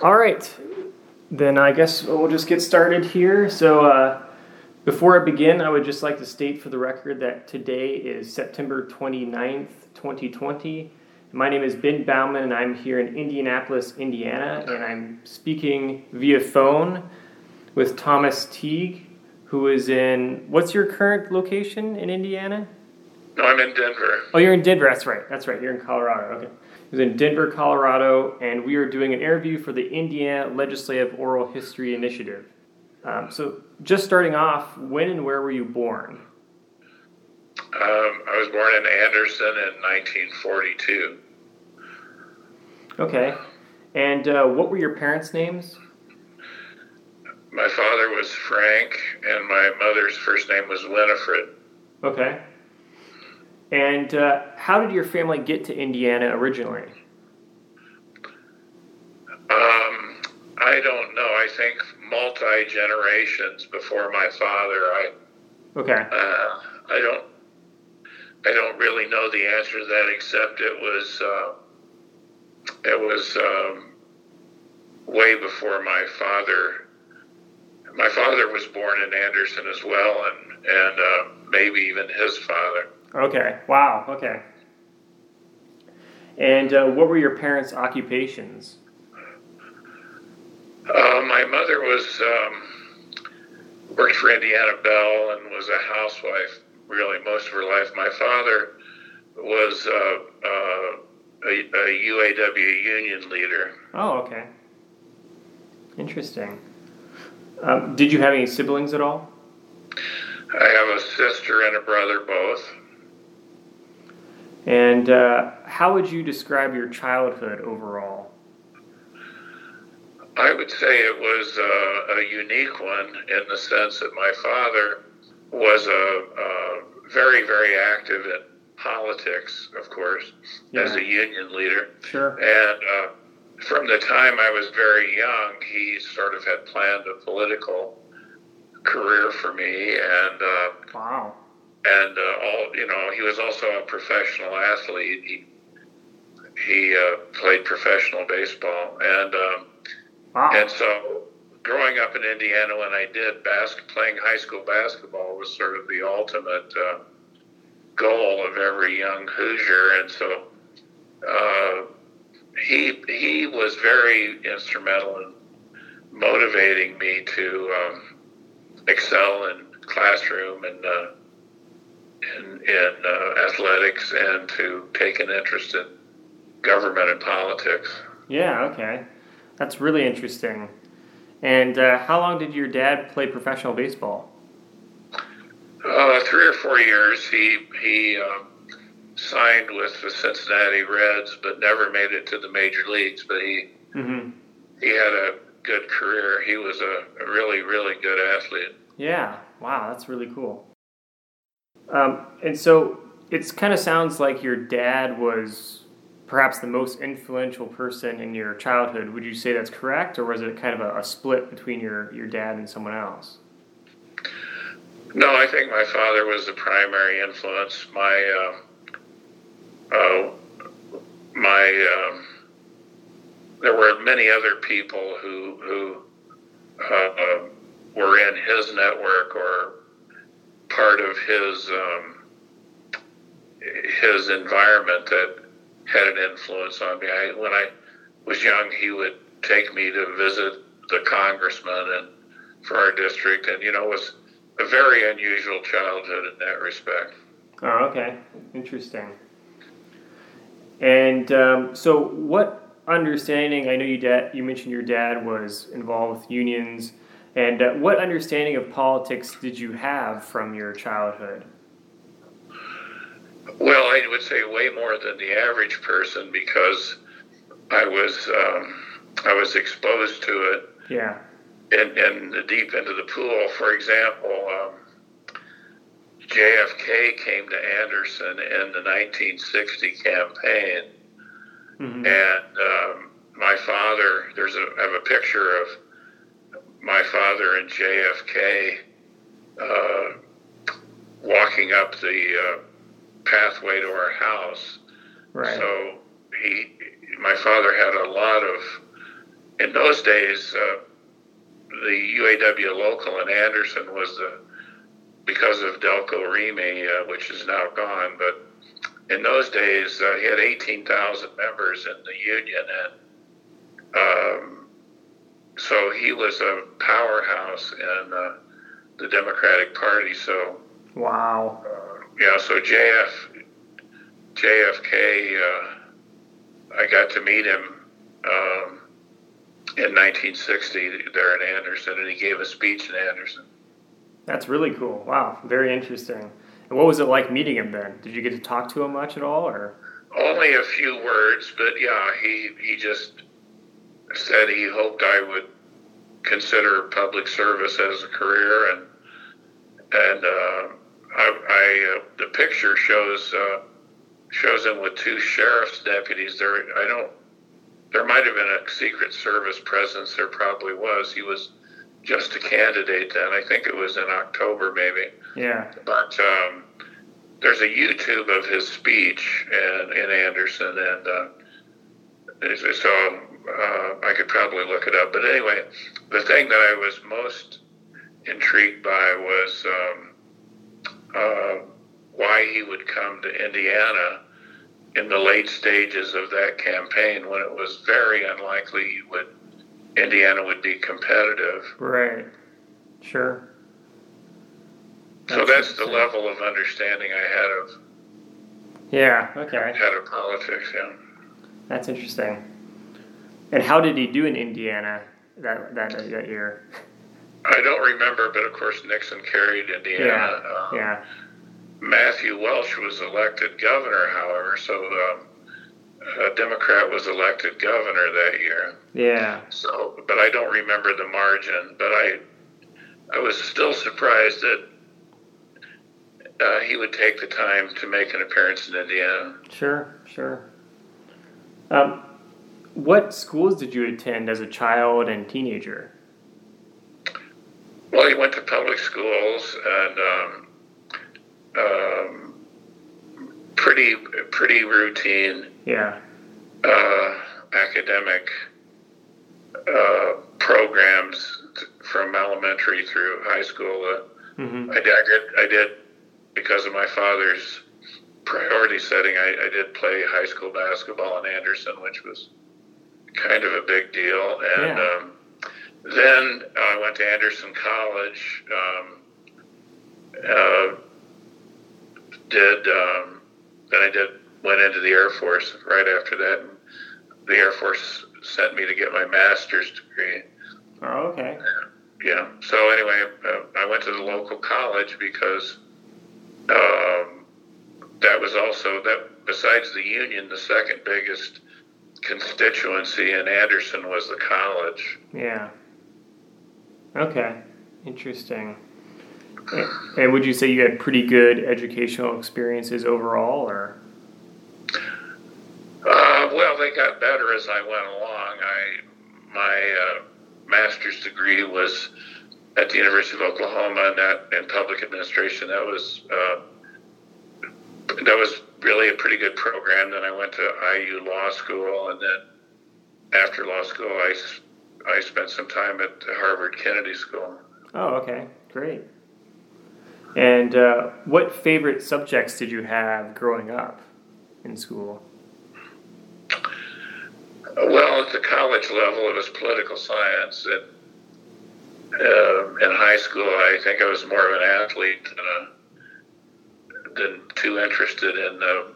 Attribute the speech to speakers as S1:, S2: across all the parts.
S1: All right, then I guess we'll just get started here. So, uh, before I begin, I would just like to state for the record that today is September 29th, 2020. My name is Ben Bauman, and I'm here in Indianapolis, Indiana, and I'm speaking via phone with Thomas Teague, who is in what's your current location in Indiana?
S2: No, I'm in Denver.
S1: Oh, you're in Denver. That's right. That's right. You're in Colorado. Okay. He's in Denver, Colorado, and we are doing an interview for the Indiana Legislative Oral History Initiative. Um, so, just starting off, when and where were you born?
S2: Um, I was born in Anderson in 1942.
S1: Okay. And uh, what were your parents' names?
S2: My father was Frank, and my mother's first name was Winifred.
S1: Okay. And uh, how did your family get to Indiana originally?
S2: Um, I don't know. I think multi generations before my father. I
S1: Okay.
S2: uh, I don't I don't really know the answer to that except it was uh, it was um, way before my father. My father was born in Anderson as well, and and uh, maybe even his father.
S1: Okay. Wow. Okay. And uh, what were your parents' occupations?
S2: Uh, my mother was um, worked for Indiana Bell and was a housewife really most of her life. My father was uh, uh, a, a UAW union leader.
S1: Oh, okay. Interesting. Um, did you have any siblings at all?
S2: I have a sister and a brother, both.
S1: And uh, how would you describe your childhood overall?
S2: I would say it was uh, a unique one in the sense that my father was a, a very, very active in politics, of course,
S1: Yeah.
S2: as a union leader.
S1: Sure.
S2: And uh, from the time I was very young, he sort of had planned a political career for me, and uh,
S1: Wow.
S2: And uh, all you know, he was also a professional athlete. He he uh, played professional baseball, and um,
S1: Wow.
S2: and so growing up in Indiana, when I did bas- playing high school basketball was sort of the ultimate uh, goal of every young Hoosier, and so uh, he he was very instrumental in motivating me to um, excel in classroom and uh, in, in uh, athletics and to take an interest in government and politics.
S1: Yeah, okay. That's really interesting. And uh, how long did your dad play professional baseball?
S2: Uh, three or four years. He he um, signed with the Cincinnati Reds, but never made it to the major leagues. But he
S1: Mm-hmm.
S2: he had a good career. He was a, a really really good athlete.
S1: Yeah. Wow, that's really cool. Um, and so it kind of sounds like your dad was perhaps the most influential person in your childhood. Would you say that's correct, or was it kind of a, a split between your, your dad and someone else?
S2: No, I think my father was the primary influence. My um, uh, my um, there were many other people who who uh, were in his network or part of his um, his environment that had an influence on me. I, when I was young, he would take me to visit the congressman and for our district, and you know it was a very unusual childhood in that respect.
S1: Oh, okay. Interesting. And um, so, what understanding? I know you dad. You mentioned your dad was involved with unions, and uh, what understanding of politics did you have from your childhood?
S2: Well, I would say way more than the average person because I was um, I was exposed to it
S1: Yeah.
S2: in, in the deep into the pool. For example, um, JFK came to Anderson in the 1960 campaign,
S1: hmm
S2: and um, my father. There's a I have a picture of my father and JFK uh, walking up the uh, pathway to our house.
S1: Right.
S2: So he, my father had a lot of in those days, uh, the UAW local in Anderson was the because of Delco Remy, uh, which is now gone. But in those days, uh, he had 18,000 members in the union, and um, so he was a powerhouse in uh, the Democratic Party. So
S1: wow,
S2: uh, yeah. So JF JFK, uh, I got to meet him. Um, in 1960 there in Anderson, and he gave a speech in Anderson.
S1: That's really cool. Wow, very interesting. And what was it like meeting him then? Did you get to talk to him much at all, or?
S2: Only a few words, but yeah, he he just said he hoped I would consider public service as a career, and and uh, I, I uh, the picture shows uh, shows him with two sheriff's deputies. There, I don't there might have been a Secret Service presence. There probably was. He was just a candidate then. I think it was in October, maybe.
S1: Yeah.
S2: But um, there's a YouTube of his speech in, in Anderson, and uh, so uh, I could probably look it up. But anyway, the thing that I was most intrigued by was um, uh, why he would come to Indiana in the late stages of that campaign when it was very unlikely would Indiana would be competitive.
S1: Right. Sure.
S2: That's so that's the level of understanding I had of.
S1: Yeah. Okay.
S2: Had of politics. Yeah.
S1: That's interesting. And how did he do in Indiana that that, that year?
S2: I don't remember, but of course Nixon carried Indiana.
S1: Yeah. Um, yeah.
S2: Matthew Welsh was elected governor, however, so um, a Democrat was elected governor that year.
S1: Yeah.
S2: So, but I don't remember the margin. But I, I was still surprised that uh, he would take the time to make an appearance in Indiana.
S1: Sure, sure. Um, what schools did you attend as a child and teenager?
S2: Well, he went to public schools and. Um, um, pretty pretty routine.
S1: Yeah.
S2: Uh, academic uh, programs from elementary through high school. Uh, mm-hmm. I, did, I did. I did because of my father's priority setting. I, I did play high school basketball in Anderson, which was kind of a big deal. And yeah. um, then I went to Anderson College. Um, uh, did um, then I did went into the Air Force right after that. And the Air Force sent me to get my master's degree.
S1: Oh, okay.
S2: Yeah. So anyway, uh, I went to the local college because um, that was also that. Besides the union, the second biggest constituency in Anderson was the college.
S1: Yeah. Okay. Interesting. And would you say you had pretty good educational experiences overall, or?
S2: Uh, well, they got better as I went along. I my uh, master's degree was at the University of Oklahoma, and that in public administration. That was uh, that was really a pretty good program. Then I went to IU Law School, and then after law school, I I spent some time at Harvard Kennedy School.
S1: Oh, okay, great. And uh, what favorite subjects did you have growing up in school?
S2: Well, at the college level, it was political science. At, uh, in high school, I think I was more of an athlete than, a, than too interested in uh,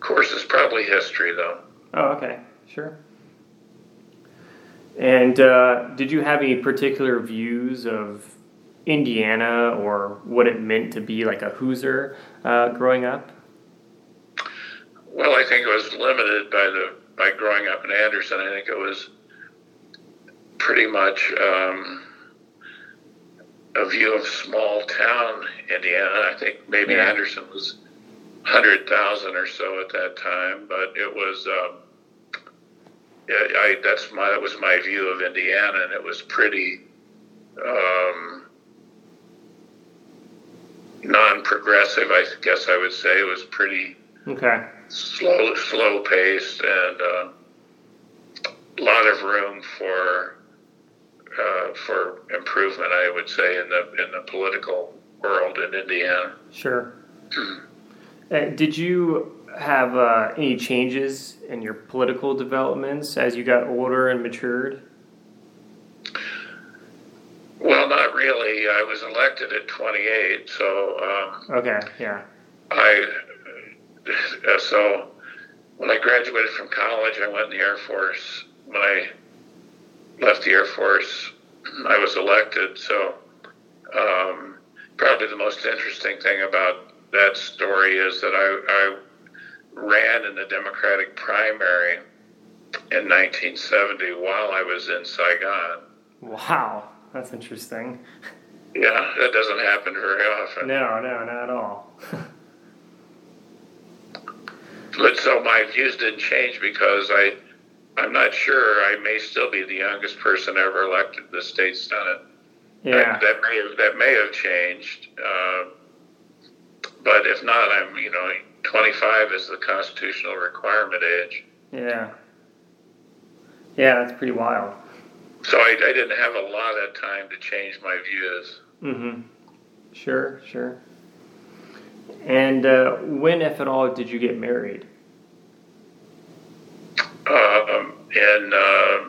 S2: courses. Probably history, though.
S1: Oh, okay, sure. And uh, did you have any particular views of Indiana or what it meant to be like a Hoosier uh, growing up?
S2: Well, I think it was limited by the by growing up in Anderson. I think it was pretty much um, a view of small town Indiana. I think maybe yeah. Anderson was hundred thousand or so at that time, but it was. Um, yeah, I, that's my that was my view of Indiana, and it was pretty. Um, non-progressive. I guess I would say it was pretty
S1: okay,
S2: slow, slow paced, and uh, a lot of room for uh, for improvement, I would say, in the in the political world in Indiana.
S1: Sure. uh, did you have uh, any changes in your political developments as you got older and matured?
S2: Well, not really. I was elected at 28, so. Um,
S1: okay. Yeah.
S2: I uh, so when I graduated from college, I went in the Air Force. When I left the Air Force, I was elected. So um, probably the most interesting thing about that story is that I, I ran in the Democratic primary in 1970 while I was in Saigon.
S1: Wow, that's interesting.
S2: Yeah, that doesn't happen very often.
S1: No, no, not at all.
S2: but so my views didn't change because I, I'm not sure. I may still be the youngest person ever elected to the state senate.
S1: Yeah,
S2: that, that may have that may have changed. Uh, but if not, I'm you know 25 is the constitutional requirement age.
S1: Yeah. Yeah, that's pretty wild.
S2: So I, I didn't have a lot of time to change my views.
S1: Mm-hmm. Sure, sure. And uh, when, if at all, did you get married?
S2: Um, in uh,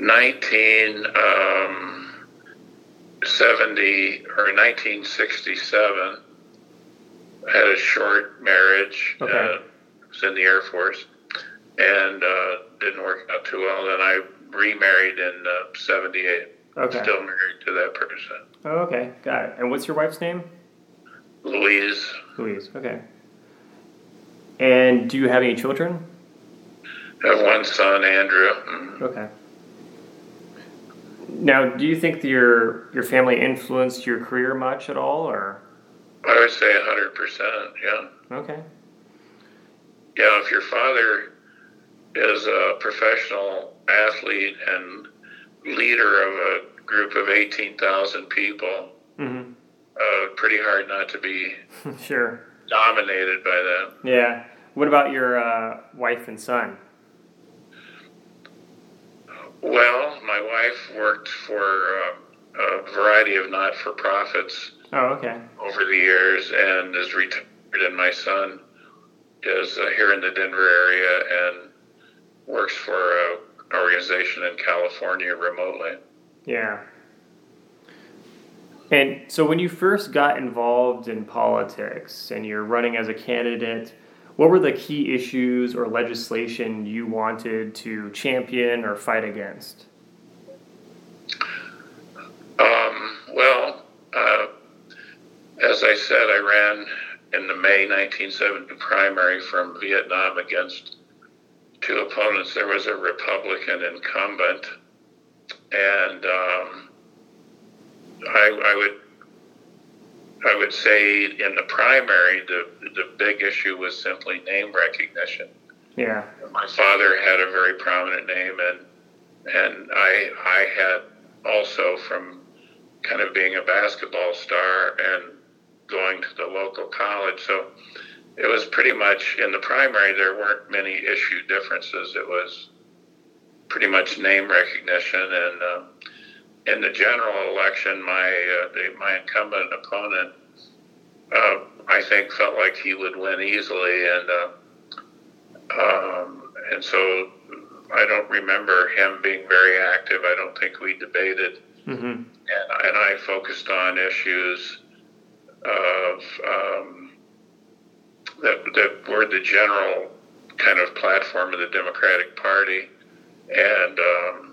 S2: 1970 um, or 1967, I had a short marriage.
S1: Okay.
S2: Uh, was in the Air Force and uh, didn't work out too well. Then I remarried in uh, 78.
S1: Okay.
S2: Still married to that person.
S1: Oh, okay. Got it. And what's your wife's name?
S2: Louise.
S1: Louise. Okay. And do you have any children?
S2: I have one son, Andrew.
S1: Okay. Now, do you think that your your family influenced your career much at all, or?
S2: I would say 100%, yeah.
S1: Okay.
S2: Yeah, if your father is a professional athlete and leader of a group of 18,000 people,
S1: Mm-hmm.
S2: uh, pretty hard not to be
S1: sure.
S2: dominated by that.
S1: Yeah. What about your uh, wife and son?
S2: Well, my wife worked for uh, a variety of not for profits
S1: Oh, okay.
S2: over the years and is retired, and my son is uh, here in the Denver area and works for an organization in California remotely.
S1: Yeah. And so when you first got involved in politics and you're running as a candidate, what were the key issues or legislation you wanted to champion or fight against?
S2: Um, well, uh, as I said, I ran in the May 1970 primary from Vietnam against two opponents. There was a Republican incumbent, and um, I, I would I would say in the primary, the the big issue was simply name recognition.
S1: Yeah.
S2: My father had a very prominent name, and and I I had also from kind of being a basketball star and going to the local college. So it was pretty much in the primary. There weren't many issue differences. It was pretty much name recognition. And uh, in the general election, my uh, the, my incumbent opponent, uh, I think, felt like he would win easily, and uh, um, and so I don't remember him being very active. I don't think we debated,
S1: Mm-hmm.
S2: and and I focused on issues of um, that that were the general kind of platform of the Democratic Party, and um,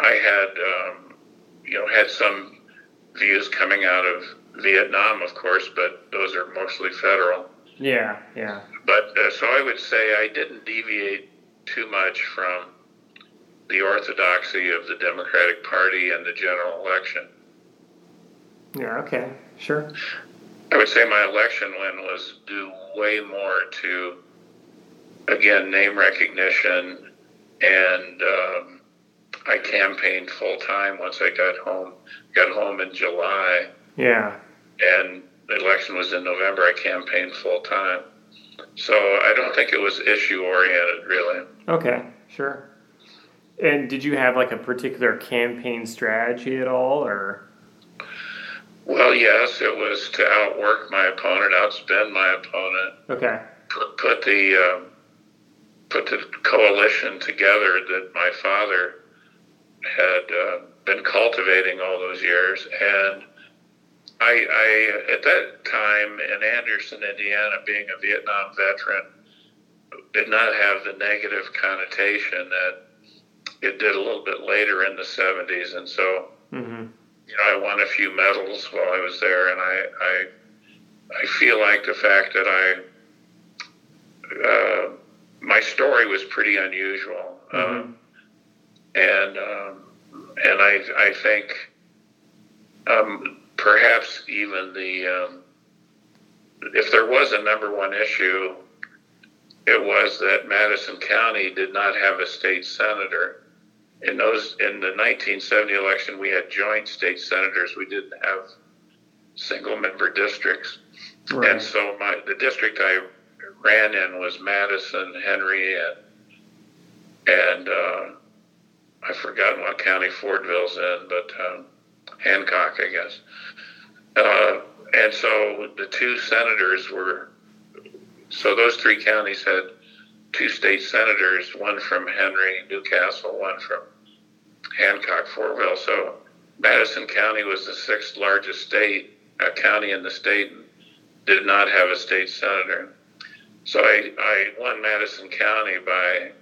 S2: I had um, you know had some views coming out of Vietnam, of course, but those are mostly federal.
S1: Yeah. Yeah.
S2: But uh, so I would say I didn't deviate too much from the orthodoxy of the Democratic Party and the general election.
S1: Yeah. Okay. Sure.
S2: I would say my election win was due way more to, again, name recognition, and um, I campaigned full time once I got home. Got home in July,
S1: Yeah.
S2: and the election was in November. I campaigned full time. So I don't think it was issue oriented, really.
S1: Okay, sure. And did you have like a particular campaign strategy at all, or?
S2: Well, yes, it was to outwork my opponent, outspend my opponent.
S1: Okay.
S2: Put, put the uh, put the coalition together that my father had uh, been cultivating all those years, and I, I at that time in Anderson, Indiana, being a Vietnam veteran, did not have the negative connotation that it did a little bit later in the 70s, and so mm-hmm. you know I won a few medals while I was there, and I I, I feel like the fact that I uh, my story was pretty unusual, mm-hmm. um, and um, and I I think um, perhaps even the um, if there was a number one issue, it was that Madison County did not have a state senator. In those in the 1970 election, we had joint state senators. We didn't have single member districts, right. and so my the district I ran in was Madison, Henry, and and uh, I've forgotten what county Fortville's in, but um, Hancock, I guess. Uh, and so the two senators were, so those three counties had two state senators, one from Henry, Newcastle, one from Hancock, Fordville. So Madison County was the sixth largest state, uh, county in the state, and did not have a state senator. So I, I won Madison County by,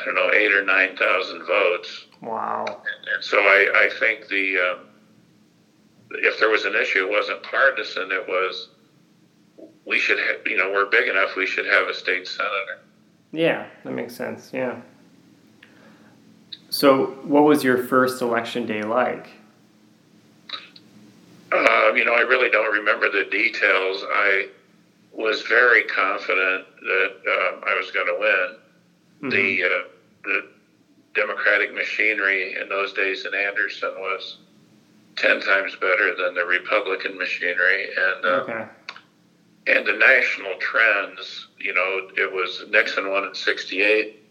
S2: I don't know, eight or 9,000 votes.
S1: Wow.
S2: And, and so I, I think the, uh, if there was an issue, it wasn't partisan. It was, we should, have, you know, we're big enough, we should have a state senator.
S1: Yeah, that makes sense. Yeah. So, what was your first election day like?
S2: Uh, you know, I really don't remember the details. I was very confident that uh, I was going to win. Mm-hmm. The uh, the Democratic machinery in those days in Anderson was ten times better than the Republican machinery, and uh, okay. and the national trends. You know, it was Nixon won in '68,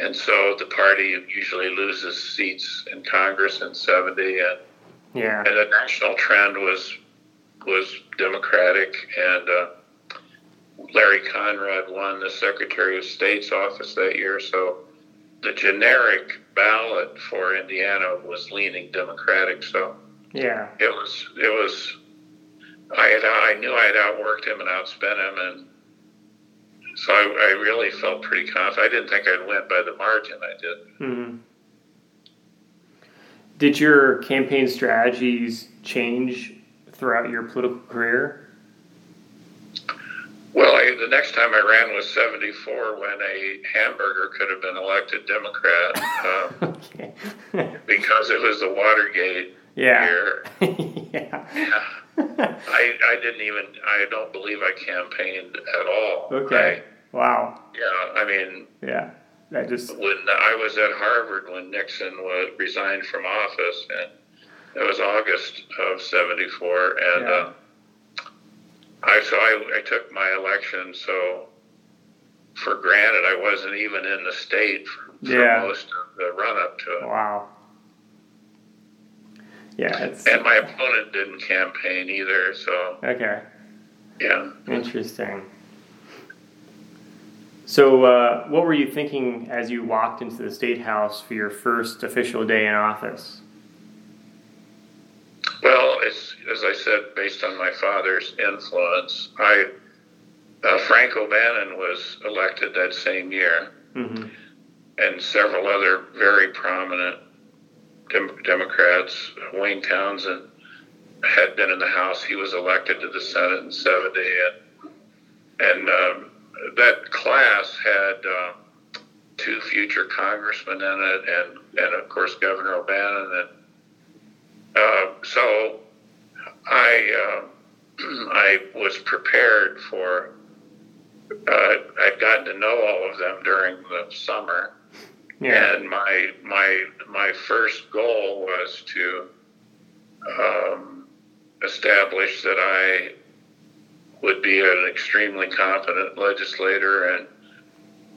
S2: and so the party usually loses seats in Congress in '70, and
S1: yeah,
S2: and the national trend was was Democratic, and uh, Larry Conrad won the Secretary of State's office that year, so the generic ballot for Indiana was leaning Democratic. So
S1: yeah,
S2: it was it was. I had I knew I had outworked him and outspent him, and so I, I really felt pretty confident. I didn't think I'd win by the margin. I did.
S1: Mm-hmm. Did your campaign strategies change throughout your political career?
S2: Well, I, the next time I ran was 74 when a hamburger could have been elected Democrat um, okay. because it was the Watergate
S1: yeah.
S2: year.
S1: yeah.
S2: yeah. I, I didn't even, I don't believe I campaigned at all.
S1: Okay.
S2: I,
S1: wow.
S2: Yeah, I mean,
S1: yeah. I just
S2: when I was at Harvard when Nixon was resigned from office, and it was August of '74, and yeah. uh, I so I, I took my election so for granted. I wasn't even in the state for, for yeah. most of the run up to it.
S1: Wow. Yeah,
S2: and my opponent didn't campaign either. So
S1: okay.
S2: Yeah.
S1: Interesting. So, uh, what were you thinking as you walked into the state house for your first official day in office?
S2: It's as I said, based on my father's influence. I uh, Frank O'Bannon was elected that same year, mm-hmm. and several other very prominent dem- Democrats. Wayne Townsend had been in the House; he was elected to the Senate in '70, and and um, that class had. Uh, two future congressmen in it, and and of course Governor O'Bannon, and uh, so I uh, I was prepared for. Uh, I'd gotten to know all of them during the summer, yeah. and my my my first goal was to um, establish that I would be an extremely competent legislator, and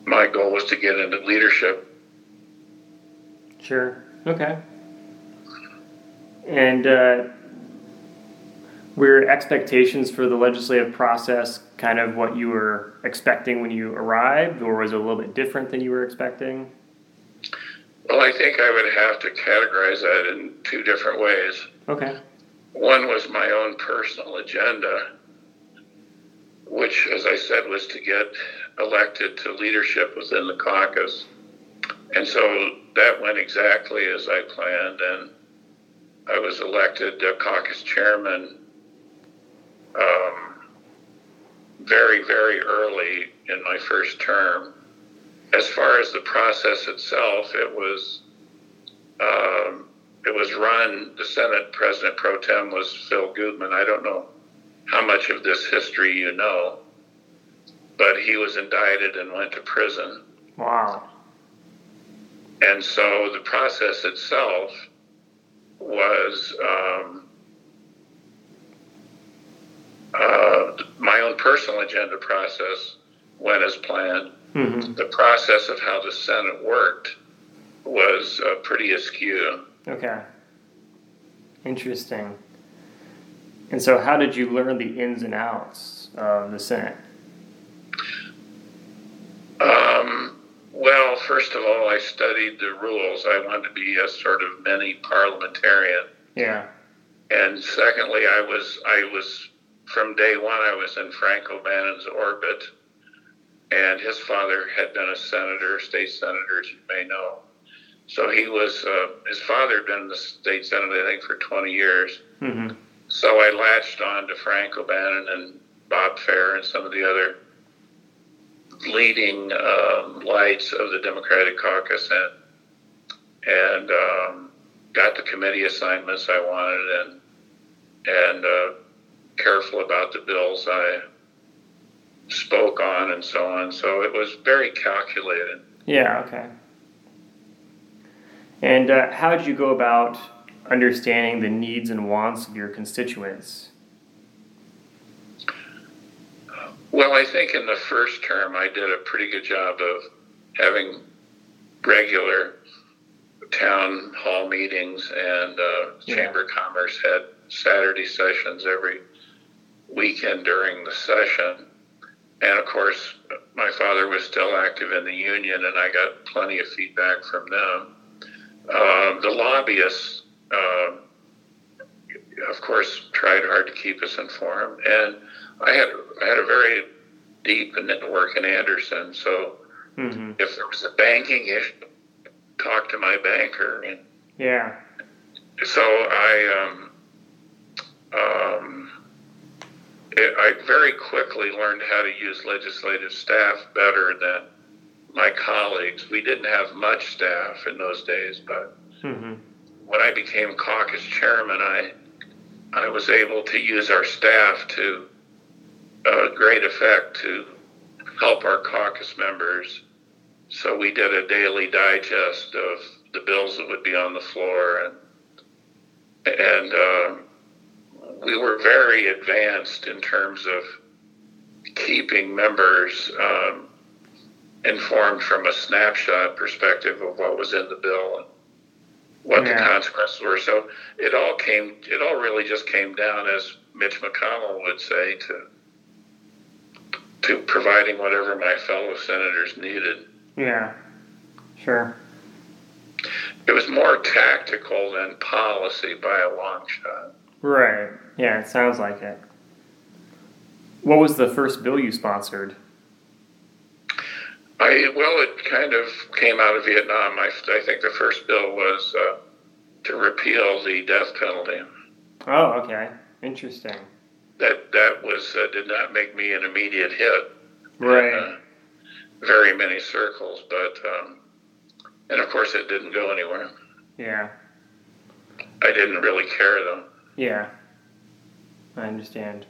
S2: my goal was to get into leadership.
S1: Sure. Okay. And uh, were expectations for the legislative process kind of what you were expecting when you arrived, or was it a little bit different than you were expecting?
S2: Well, I think I would have to categorize that in two different ways.
S1: Okay.
S2: One was my own personal agenda, which, as I said, was to get elected to leadership within the caucus. And so that went exactly as I planned, and I was elected caucus chairman um, very, very early in my first term. As far as the process itself, it was um, it was run. The Senate President pro tem was Phil Gutman. I don't know how much of this history you know, but he was indicted and went to prison.
S1: Wow.
S2: And so the process itself was um, uh, my own personal agenda process went as planned.
S1: Mm-hmm.
S2: The process of how the Senate worked was uh, pretty askew.
S1: Okay. Interesting. And so, how did you learn the ins and outs of the Senate?
S2: Um, well, first of all, I studied the rules. I wanted to be a sort of mini parliamentarian.
S1: Yeah.
S2: And secondly, I was I was from day one I was in Frank O'Bannon's orbit, and his father had been a senator, state senator, as you may know. So he was uh, his father had been in the state senate I think for 20 years.
S1: Mm-hmm.
S2: So I latched on to Frank O'Bannon and Bob Fair and some of the other leading um, lights of the Democratic caucus and and um, got the committee assignments I wanted and and uh, careful about the bills I spoke on and so on. So it was very calculated.
S1: Yeah. Okay. And uh, how did you go about understanding the needs and wants of your constituents?
S2: Well, I think in the first term I did a pretty good job of having regular town hall meetings and uh,
S1: Yeah.
S2: Chamber of Commerce had Saturday sessions every weekend during the session. And of course, my father was still active in the union, and I got plenty of feedback from them. Uh, the lobbyists, uh, of course, tried hard to keep us informed, and I had I had a very deep network in Anderson. So
S1: Mm-hmm.
S2: if there was a banking issue, talk to my banker, and
S1: Yeah.
S2: so I um, um, I very quickly learned how to use legislative staff better than my colleagues. We didn't have much staff in those days, but
S1: Mm-hmm.
S2: when I became caucus chairman, I I was able to use our staff to uh, great effect to help our caucus members. So we did a daily digest of the bills that would be on the floor, and and uh, we were very advanced in terms of keeping members um, informed from a snapshot perspective of what was in the bill and what the consequences were. So it all came, it all really just came down, as Mitch McConnell would say, to to providing whatever my fellow senators needed.
S1: Yeah. Sure.
S2: It was more tactical than policy by a long shot.
S1: Right. Yeah. It sounds like it. What was the first bill you sponsored?
S2: I well, it kind of came out of Vietnam. I, I think the first bill was uh, to repeal the death penalty.
S1: Oh, okay. Interesting.
S2: That that was uh, did not make me an immediate hit.
S1: Right.
S2: in, uh, very many circles, but um, and of course it didn't go anywhere.
S1: Yeah.
S2: I didn't really care though.
S1: Yeah. I understand.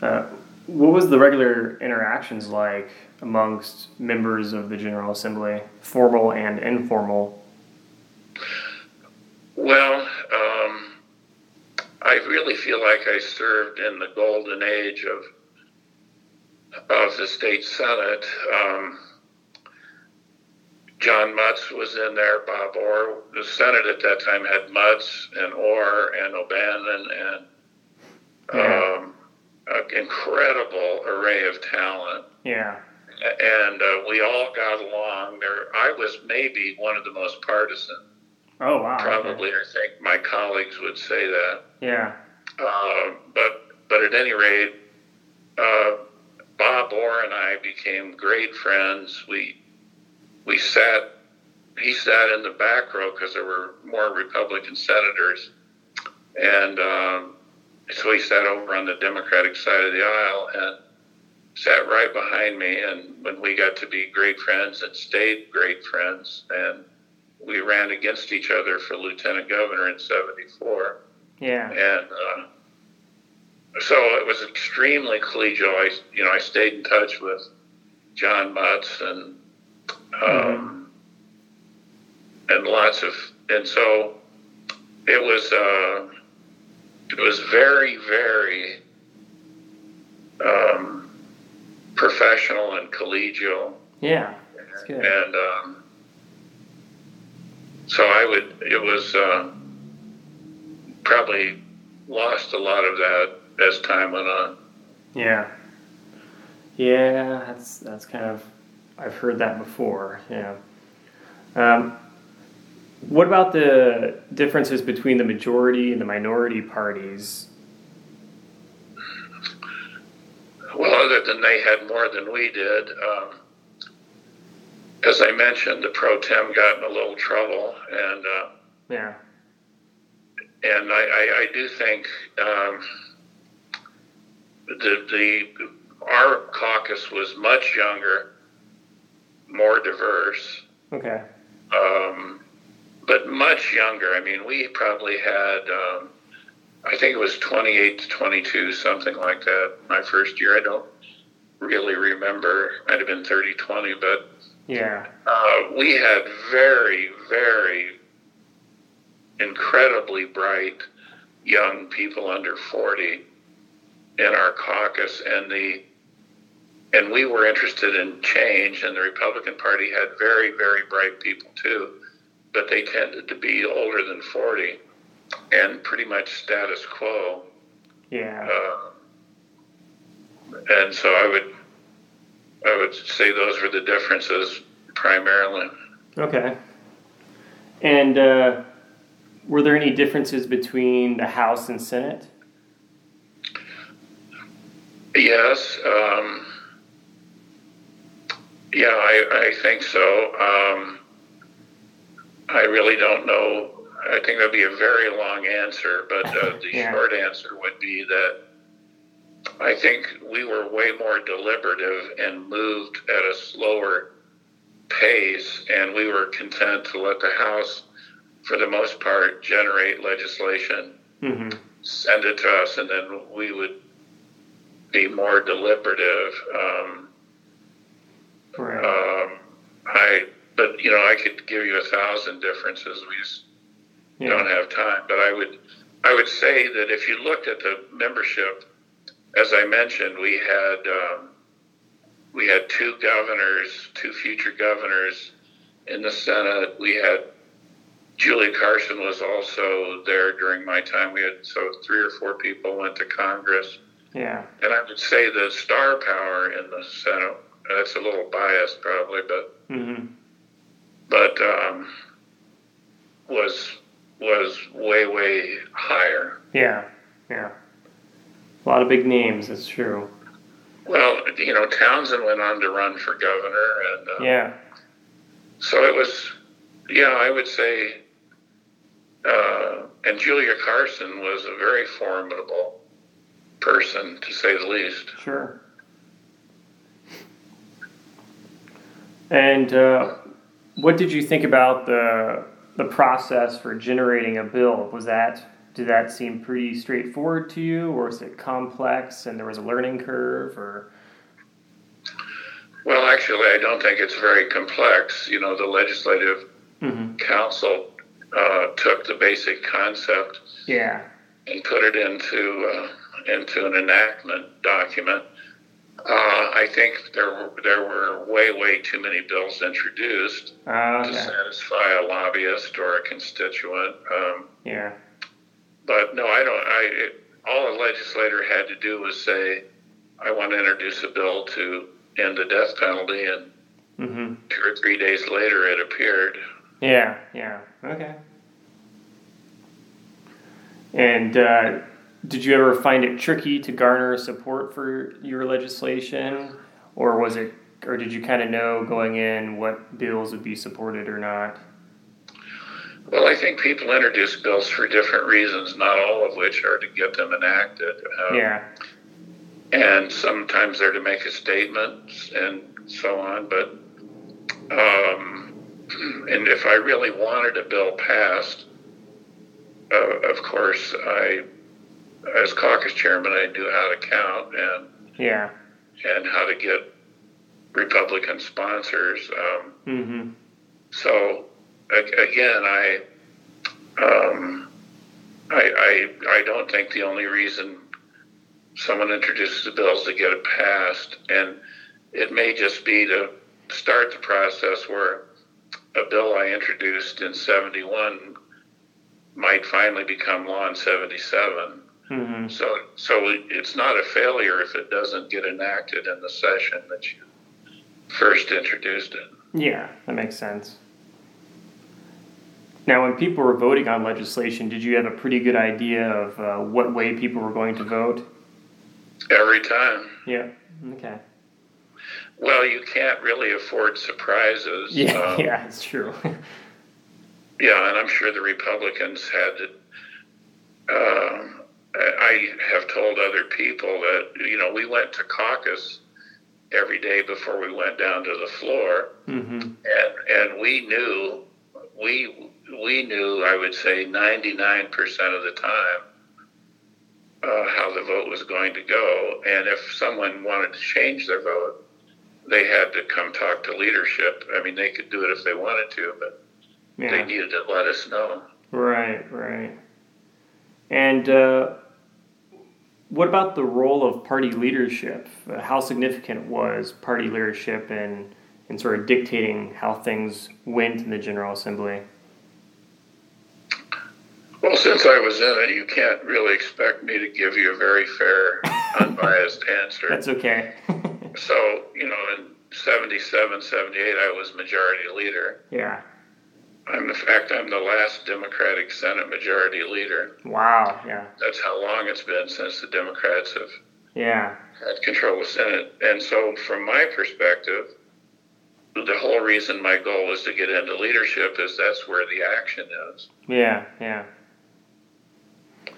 S1: Uh, what was the regular interactions like amongst members of the General Assembly, formal and informal?
S2: Well, um, I really feel like I served in the golden age of of the state senate. Um, John Mutz was in there. Bob Orr, the Senate at that time had Mutz and Orr and O'Bannon and
S1: Yeah.
S2: um, an incredible array of talent.
S1: Yeah.
S2: And uh, we all got along. There, I was maybe one of the most partisan.
S1: Oh wow. okay.
S2: Probably, I think my colleagues would say that.
S1: Yeah.
S2: Uh, but but at any rate, uh, Bob Orr and I became great friends. We we sat. He sat in the back row because there were more Republican senators, and um, so he sat over on the Democratic side of the aisle and sat right behind me. And when we got to be great friends and stayed great friends, and we ran against each other for lieutenant governor in '74
S1: Yeah.
S2: and uh, so it was extremely collegial. I, you know, I stayed in touch with John Mutz and um, and lots of, and so it was uh, it was very very um, professional and collegial,
S1: Yeah. That's good.
S2: and um, so I would. It was uh, probably lost a lot of that as time went on.
S1: Yeah. Yeah, that's that's kind of I've heard that before. Yeah. Um, what about the differences between the majority and the minority parties?
S2: Well, other than they had more than we did, um, as I mentioned, the pro tem got in a little trouble, and uh,
S1: Yeah.
S2: and I, I, I do think um, the the our caucus was much younger, more diverse,
S1: Okay.
S2: um, but much younger. I mean, we probably had. Um, I think it was 28 to 22, something like that, my first year. I don't really remember. Might have been 30 20, but
S1: Yeah.
S2: uh, we had very, very incredibly bright young people under 40 in our caucus, and the and we were interested in change, and the Republican Party had very, very bright people too, but they tended to be older than 40 and pretty much status quo.
S1: Yeah.
S2: Uh, and so I would I would say those were the differences primarily.
S1: Okay. And uh, were there any differences between the House and Senate?
S2: Yes. Um, yeah, I, I think so. Um, I really don't know. I think that'd be a very long answer, but uh, the
S1: Yeah.
S2: short answer would be that I think we were way more deliberative and moved at a slower pace, and we were content to let the House, for the most part, generate legislation
S1: Mm-hmm.
S2: send it to us, and then we would be more deliberative. Um,
S1: Right.
S2: um, I, but you know, I could give you a thousand differences. We just don't have time. But I would, I would say that if you looked at the membership, as I mentioned, we had um, we had two governors, two future governors in the Senate. We had Julia Carson was also there during my time. We had so three or four people went to Congress,
S1: Yeah.
S2: and I would say the star power in the Senate. That's a little biased, probably, but
S1: Mm-hmm.
S2: but um, was was way way higher.
S1: Yeah. Yeah. A lot of big names. That's true.
S2: Well, you know, Townsend went on to run for governor, and uh,
S1: Yeah.
S2: so it was. Yeah, I would say. Uh, and Julia Carson was a very formidable person, to say the least.
S1: Sure. And uh, what did you think about the the process for generating a bill? Was that did that seem pretty straightforward to you, or was it complex and there was a learning curve? Or
S2: Well, actually, I don't think it's very complex. You know, the legislative
S1: mm-hmm.
S2: council uh, took the basic concept
S1: yeah,
S2: and put it into uh, into an enactment document. Uh, I think there were there were way way too many bills introduced
S1: Uh,
S2: to satisfy a lobbyist or a constituent. Um,
S1: Yeah.
S2: but no, I don't. I it, all a legislator had to do was say, "I want to introduce a bill to end the death penalty," and
S1: Mm-hmm.
S2: two or three days later, it appeared.
S1: Yeah. Yeah. Okay. And uh, did you ever find it tricky to garner support for your legislation, or was it, or did you kind of know going in what bills would be supported or not?
S2: Well, I think people introduce bills for different reasons, not all of which are to get them enacted. Um,
S1: Yeah.
S2: and sometimes they're to make a statement and so on. But um, and if I really wanted a bill passed, uh, of course, I, as caucus chairman, I knew how to count and
S1: Yeah.
S2: and how to get Republican sponsors. Um,
S1: Mm-hmm.
S2: so again, I, um, I, I, I don't think the only reason someone introduces a bill is to get it passed, and it may just be to start the process where a bill I introduced in '71 might finally become law in '77.
S1: Mm-hmm.
S2: So, so it's not a failure if it doesn't get enacted in the session that you first introduced it.
S1: Yeah, that makes sense. Now, when people were voting on legislation, did you have a pretty good idea of uh, what way people were going to vote?
S2: Every time.
S1: Yeah. Okay.
S2: Well, you can't really afford surprises.
S1: Yeah,
S2: Um,
S1: yeah, it's true.
S2: yeah, and I'm sure the Republicans had to. Um, I have told other people that you know we went to caucus every day before we went down to the floor,
S1: mm-hmm.
S2: and and we knew we we knew I would say 99 percent of the time uh, how the vote was going to go, and if someone wanted to change their vote, they had to come talk to leadership. I mean, they could do it if they wanted to, but they needed to let us know.
S1: Right, right. And uh, what about the role of party leadership? Uh, how significant was party leadership in, in sort of dictating how things went in the General Assembly?
S2: Well, since I was in it, you can't really expect me to give you a very fair, unbiased answer.
S1: That's okay.
S2: So, you know, in 77, 78, I was majority leader.
S1: yeah.
S2: I'm, in fact, I'm the last Democratic Senate majority leader.
S1: Wow. Yeah.
S2: That's how long it's been since the Democrats have
S1: Yeah.
S2: had control of the Senate. And so, from my perspective, the whole reason my goal is to get into leadership is that's where the action is.
S1: Yeah. Yeah.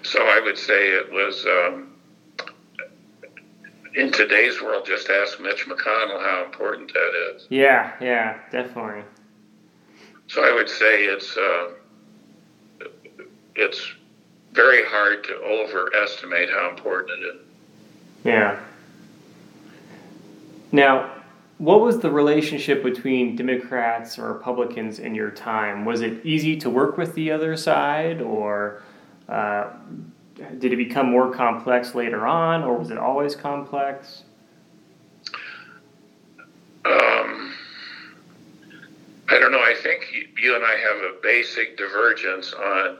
S2: So I would say it was um, in today's world. Just ask Mitch McConnell how important that is.
S1: Yeah. Yeah. Definitely.
S2: So I would say it's uh, it's very hard to overestimate how important it is.
S1: Yeah. Now, what was the relationship between Democrats and Republicans in your time? Was it easy to work with the other side, or uh, did it become more complex later on, or was it always complex?
S2: Um, I don't know. I think you, and I have a basic divergence on.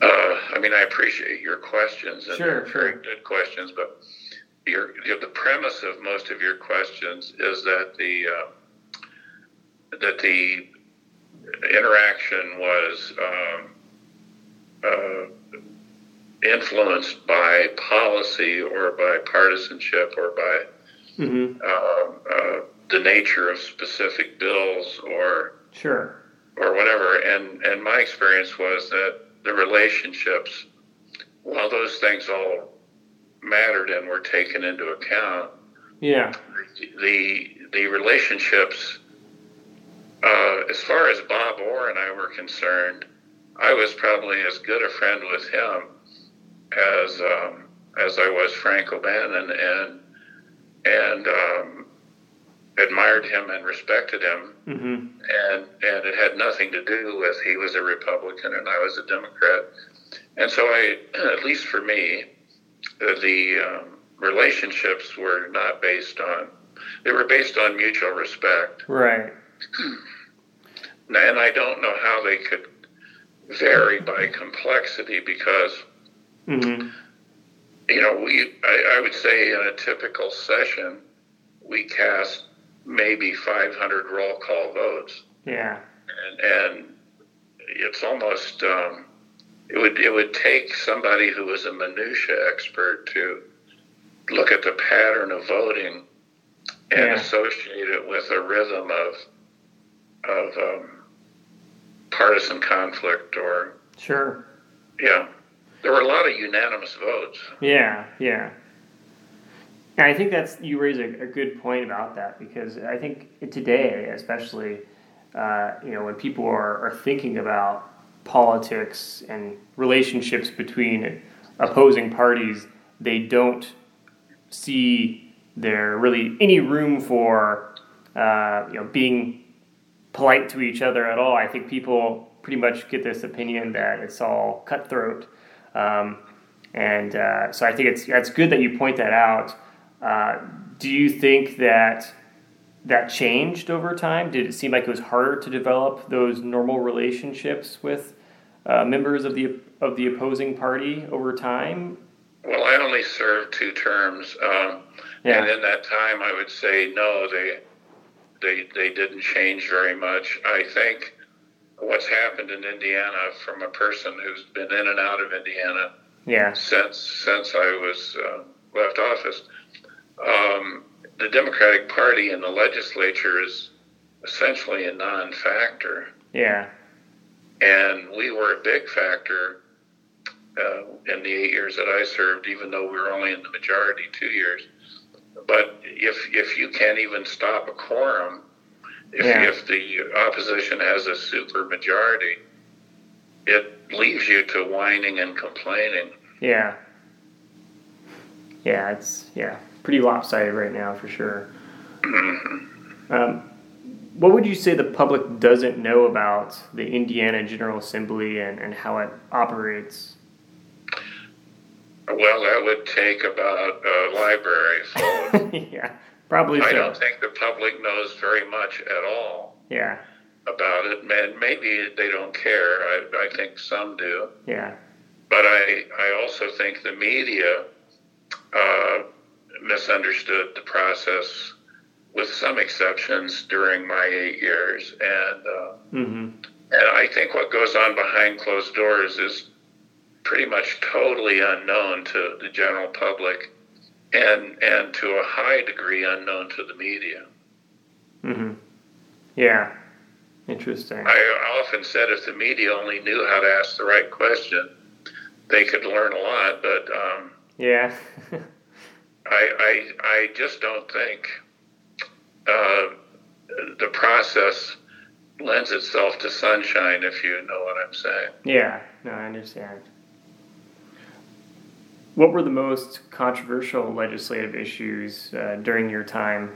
S2: Uh, I mean, I appreciate your questions and
S1: Sure,
S2: they're very
S1: sure.
S2: good questions, but your, your the premise of most of your questions is that the uh, that the interaction was um, uh, influenced by policy or by partisanship or by
S1: Mm-hmm.
S2: um, uh, the nature of specific bills or
S1: Sure.
S2: or whatever. And and my experience was that the relationships, while those things all mattered and were taken into account,
S1: Yeah.
S2: the the relationships, uh, as far as Bob Orr and I were concerned, I was probably as good a friend with him as um, as I was Frank O'Bannon, and and um, admired him and respected him,
S1: Mm-hmm.
S2: and and it had nothing to do with he was a Republican and I was a Democrat, and so I, at least for me, uh, the um, relationships were not based on they were based on mutual respect.
S1: Right.
S2: And I don't know how they could vary by complexity because
S1: Mm-hmm.
S2: you know we I, I would say in a typical session we cast maybe 500 roll call votes
S1: Yeah.
S2: and, and it's almost um, it would it would take somebody who was a minutia expert to look at the pattern of voting and
S1: Yeah.
S2: associate it with a rhythm of of um, partisan conflict or
S1: Sure.
S2: yeah there were a lot of unanimous votes
S1: Yeah, yeah. And I think that's you raise a, a good point about that because I think today, especially, uh, you know, when people are, are thinking about politics and relationships between opposing parties, they don't see there really any room for uh, you know being polite to each other at all. I think people pretty much get this opinion that it's all cutthroat. Um, and uh, so I think it's it's good that you point that out. Uh, do you think that that changed over time? Did it seem like it was harder to develop those normal relationships with uh, members of the of the opposing party over time?
S2: Well, I only served two terms, um,
S1: Yeah.
S2: and in that time, I would say no. They they they didn't change very much. I think what's happened in Indiana, from a person who's been in and out of Indiana
S1: Yeah.
S2: since since I was uh, left office, um, the Democratic Party in the legislature is essentially a non-factor,
S1: Yeah.
S2: and we were a big factor uh, in the eight years that I served, even though we were only in the majority two years. But if if you can't even stop a quorum, if,
S1: Yeah.
S2: if the opposition has a super majority, it leaves you to whining and complaining.
S1: Yeah. Yeah, it's yeah pretty lopsided right now for sure. Um, what would you say the public doesn't know about the Indiana General Assembly and, and how it operates?
S2: Well, that would take about a library full.
S1: yeah, probably
S2: I
S1: so.
S2: don't think the public knows very much at all
S1: Yeah,
S2: about it. Man, maybe they don't care. I, I think some do.
S1: yeah,
S2: But I, I also think the media uh, misunderstood the process, with some exceptions, during my eight years. And, uh,
S1: mm-hmm.
S2: and I think what goes on behind closed doors is pretty much totally unknown to the general public and, and to a high degree unknown to the media.
S1: Mm-hmm. Yeah, interesting.
S2: I often said if the media only knew how to ask the right question, they could learn a lot. But um,
S1: Yeah,
S2: I, I, I just don't think uh, the process lends itself to sunshine, if you know what I'm saying.
S1: yeah, no, I understand. What were the most controversial legislative issues uh, during your time?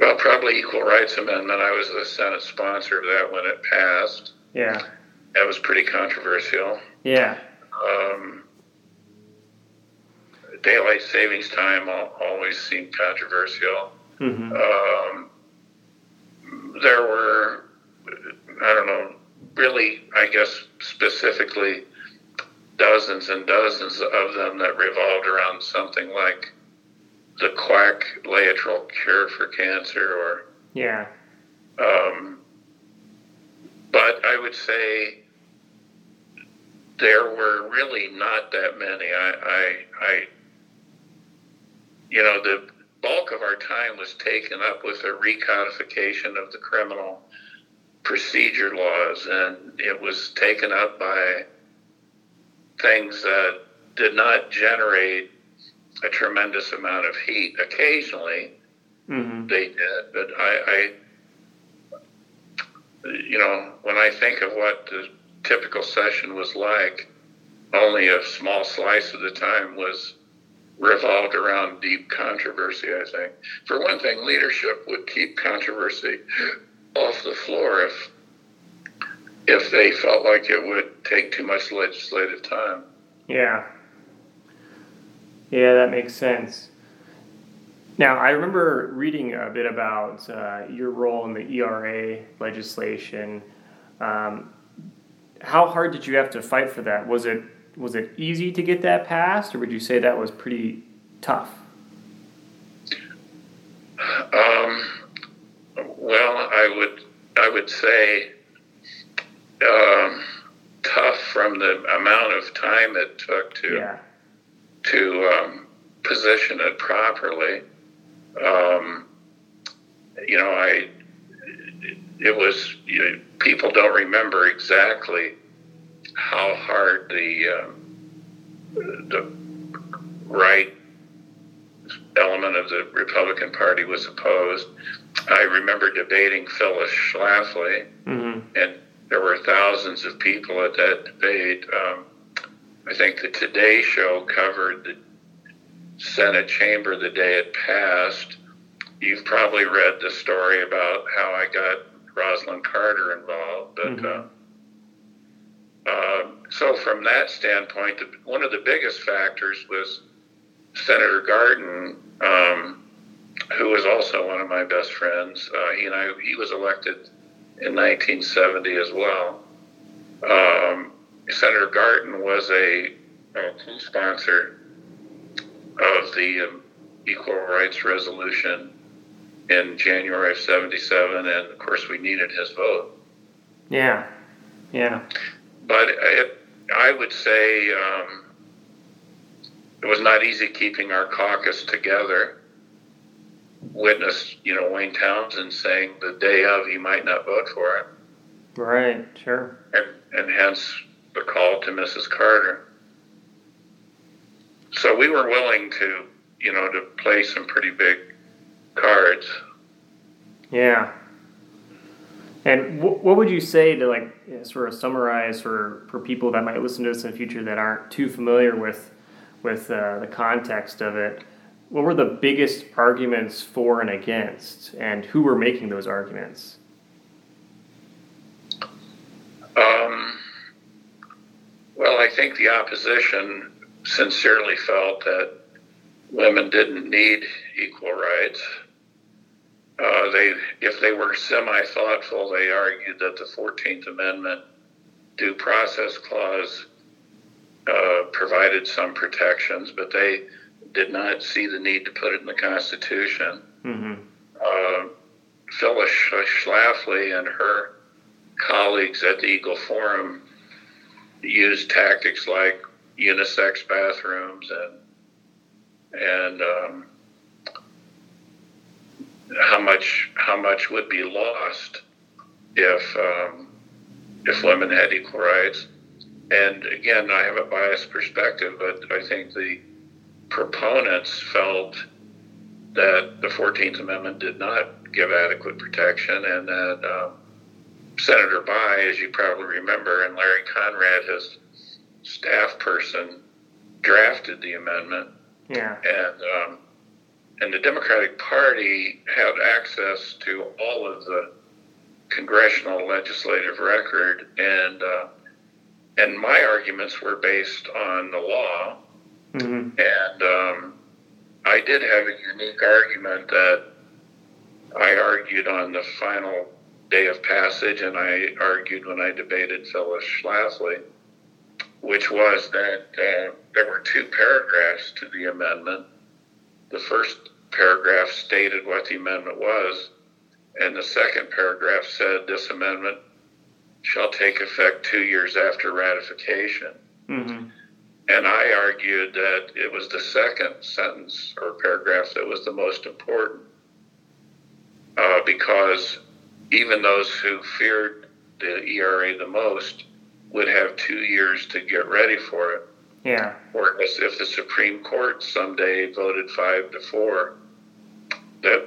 S2: Well, probably Equal Rights Amendment. I was the Senate sponsor of that when it passed.
S1: Yeah,
S2: That was pretty controversial.
S1: yeah,
S2: Um, daylight savings time always seemed controversial.
S1: mm-hmm.
S2: um, there were, I don't know, really, I guess specifically dozens and dozens of them that revolved around something like the quack laetrile cure for cancer or
S1: yeah,
S2: um, but I would say there were really not that many. I, I, I, you know, the bulk of our time was taken up with the recodification of the criminal procedure laws, and it was taken up by things that did not generate a tremendous amount of heat. Occasionally,
S1: mm-hmm.
S2: they did, but I, I, you know, when I think of what the typical session was like, only a small slice of the time was revolved around deep controversy. I think, for one thing, leadership would keep controversy off the floor if if they felt like it would take too much legislative time.
S1: Yeah. Yeah, that makes sense. Now, I remember reading a bit about uh, your role in the ERA legislation. Um, how hard did you have to fight for that? Was it was it easy to get that passed, or would you say that was pretty tough?
S2: Um, well, I would I would say um, tough from the amount of time it took to
S1: Yeah.
S2: to um, position it properly. Um, you know, I it was you know, people don't remember exactly how hard the um, the right element of the Republican Party was opposed. I remember debating Phyllis Schlafly,
S1: hmm
S2: and there were thousands of people at that debate. Um, I think the Today Show covered the Senate chamber the day it passed. You've probably read the story about how I got Rosalynn Carter involved, but.
S1: Mhm.
S2: Uh, um, so from that standpoint, the, one of the biggest factors was Senator Garden, um, who was also one of my best friends. Uh, he and I, he was elected in 1970 as well. Um, Senator Garden was a, a co-sponsor of the um, Equal Rights Resolution in January of 77, and of course we needed his vote.
S1: Yeah. Yeah.
S2: But it, I would say um, it was not easy keeping our caucus together. Witness, you know, Wayne Townsend saying the day of he might not vote for it,
S1: Right. Sure.
S2: and, and hence the call to Mrs. Carter. So we were willing to, you know, to play some pretty big cards.
S1: Yeah. And wh- what would you say to like you know, sort of summarize for, for people that might listen to this in the future that aren't too familiar with with uh, the context of it? What were the biggest arguments for and against, and who were making those arguments?
S2: Um, well, I think the opposition sincerely felt that women didn't need equal rights. Uh, they, if they were semi-thoughtful, they argued that the Fourteenth Amendment due process clause uh, provided some protections, but they did not see the need to put it in the Constitution.
S1: Mm-hmm.
S2: Uh, Phyllis Schlafly and her colleagues at the Eagle Forum used tactics like unisex bathrooms and and um, how much how much would be lost if um, if women had equal rights. And again, I have a biased perspective, but I think the proponents felt that the Fourteenth Amendment did not give adequate protection, and that um, Senator Bayh, as you probably remember, and Larry Conrad, his staff person, drafted the amendment,
S1: Yeah.
S2: and um, and the Democratic Party had access to all of the congressional legislative record, and uh, and my arguments were based on the law,
S1: Mm-hmm.
S2: and um, I did have a unique argument that I argued on the final day of passage, and I argued when I debated Phyllis Schlafly, which was that uh, there were two paragraphs to the amendment. The first paragraph stated what the amendment was, and the second paragraph said this amendment shall take effect two years after ratification.
S1: Mm-hmm.
S2: And I argued that it was the second sentence or paragraph that was the most important uh, because even those who feared the ERA the most would have two years to get ready for it.
S1: Yeah.
S2: Whereas if the Supreme Court someday voted five to four, that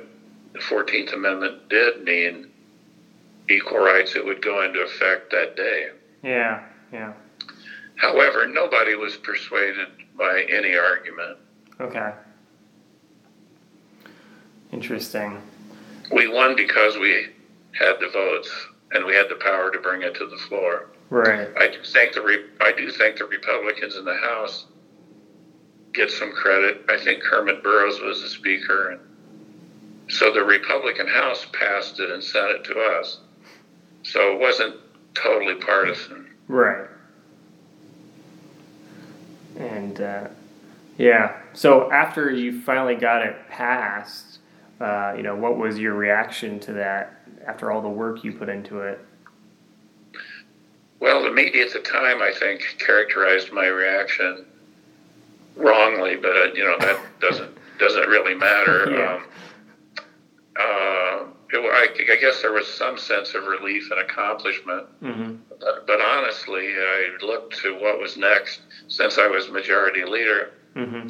S2: the 14th Amendment did mean equal rights, it would go into effect that day.
S1: Yeah. Yeah.
S2: However, nobody was persuaded by any argument.
S1: Okay. Interesting.
S2: We won because we had the votes and we had the power to bring it to the floor.
S1: Right.
S2: I do think the Re- I do think the Republicans in the House get some credit. I think Kermit Burrous was the speaker, and so the Republican House passed it and sent it to us. So it wasn't totally partisan.
S1: Right. And uh, yeah, so after you finally got it passed, uh, you know, what was your reaction to that after all the work you put into it?
S2: Well, the media at the time, I think, characterized my reaction wrongly, but uh, you know that doesn't doesn't really matter.
S1: Yeah.
S2: Um, uh, it, I, I guess there was some sense of relief and accomplishment,
S1: Mm-hmm.
S2: but, but honestly, I looked to what was next. Since I was majority leader,
S1: Mm-hmm.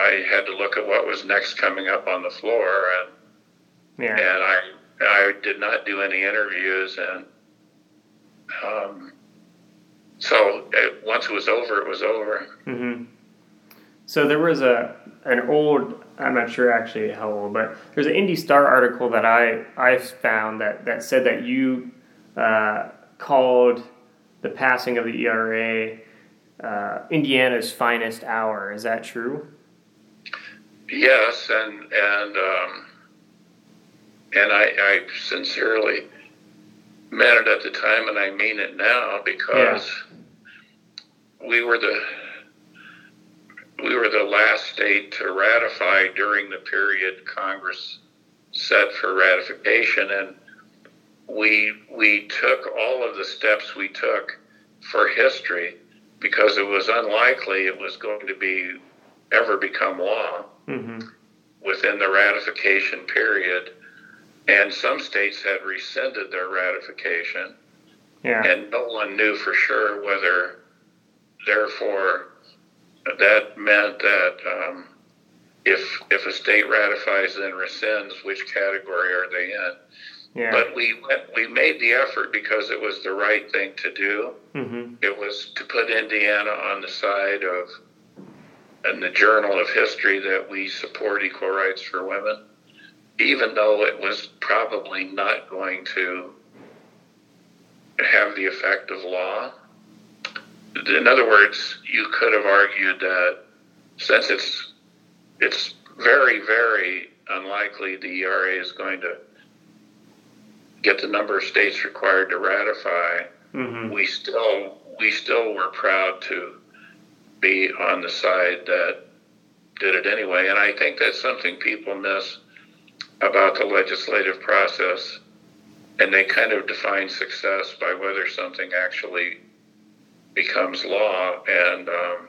S2: I had to look at what was next coming up on the floor, and
S1: Yeah.
S2: and I I did not do any interviews, and um, so it, once it was over, it was over.
S1: Mm-hmm. So there was a an old I'm not sure actually how old, but there's an Indy Star article that I I found that that said that you uh, called the passing of the ERA uh, Indiana's finest hour. Is that true?
S2: Yes, and and um, and I, I sincerely meant it at the time, and I mean it now because we were the we were the last state to ratify during the period Congress set for ratification, and we we took all of the steps we took for history because it was unlikely it was going to be ever become law
S1: Mm-hmm.
S2: within the ratification period, and some states had rescinded their ratification,
S1: Yeah.
S2: and no one knew for sure whether, therefore, that meant that um, if if a state ratifies and rescinds, which category are they in?
S1: Yeah.
S2: But we went, we made the effort because it was the right thing to do.
S1: mm-hmm.
S2: It was to put Indiana on the side of, in the Journal of History, that we support equal rights for women, even though it was probably not going to have the effect of law. In other words, you could have argued that since it's it's very very unlikely the ERA is going to get the number of states required to ratify,
S1: Mm-hmm.
S2: we still we still were proud to be on the side that did it anyway. And I think that's something people miss about the legislative process. And they kind of define success by whether something actually becomes law. And um,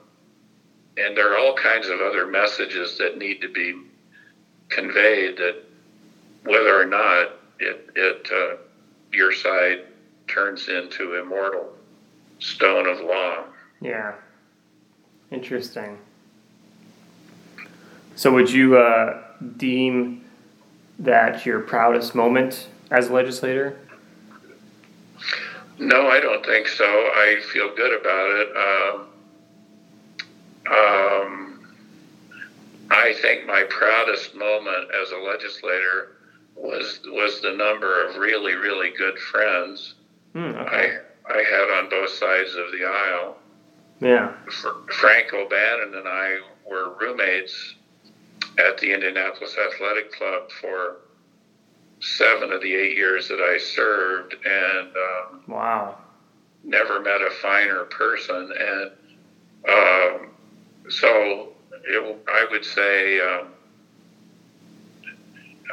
S2: and there are all kinds of other messages that need to be conveyed that whether or not it it uh, your side turns into immortal stone of law.
S1: Yeah. Interesting. So, would you uh, deem that your proudest moment as a legislator?
S2: No, I don't think so. I feel good about it. Um, um, I think my proudest moment as a legislator was was the number of really really good friends
S1: Hmm, okay.
S2: I I had on both sides of the aisle.
S1: Yeah.
S2: Fr- Frank O'Bannon and I were roommates at the Indianapolis Athletic Club for seven of the eight years that I served, and um,
S1: Wow.
S2: never met a finer person. And um, so it, I would say um,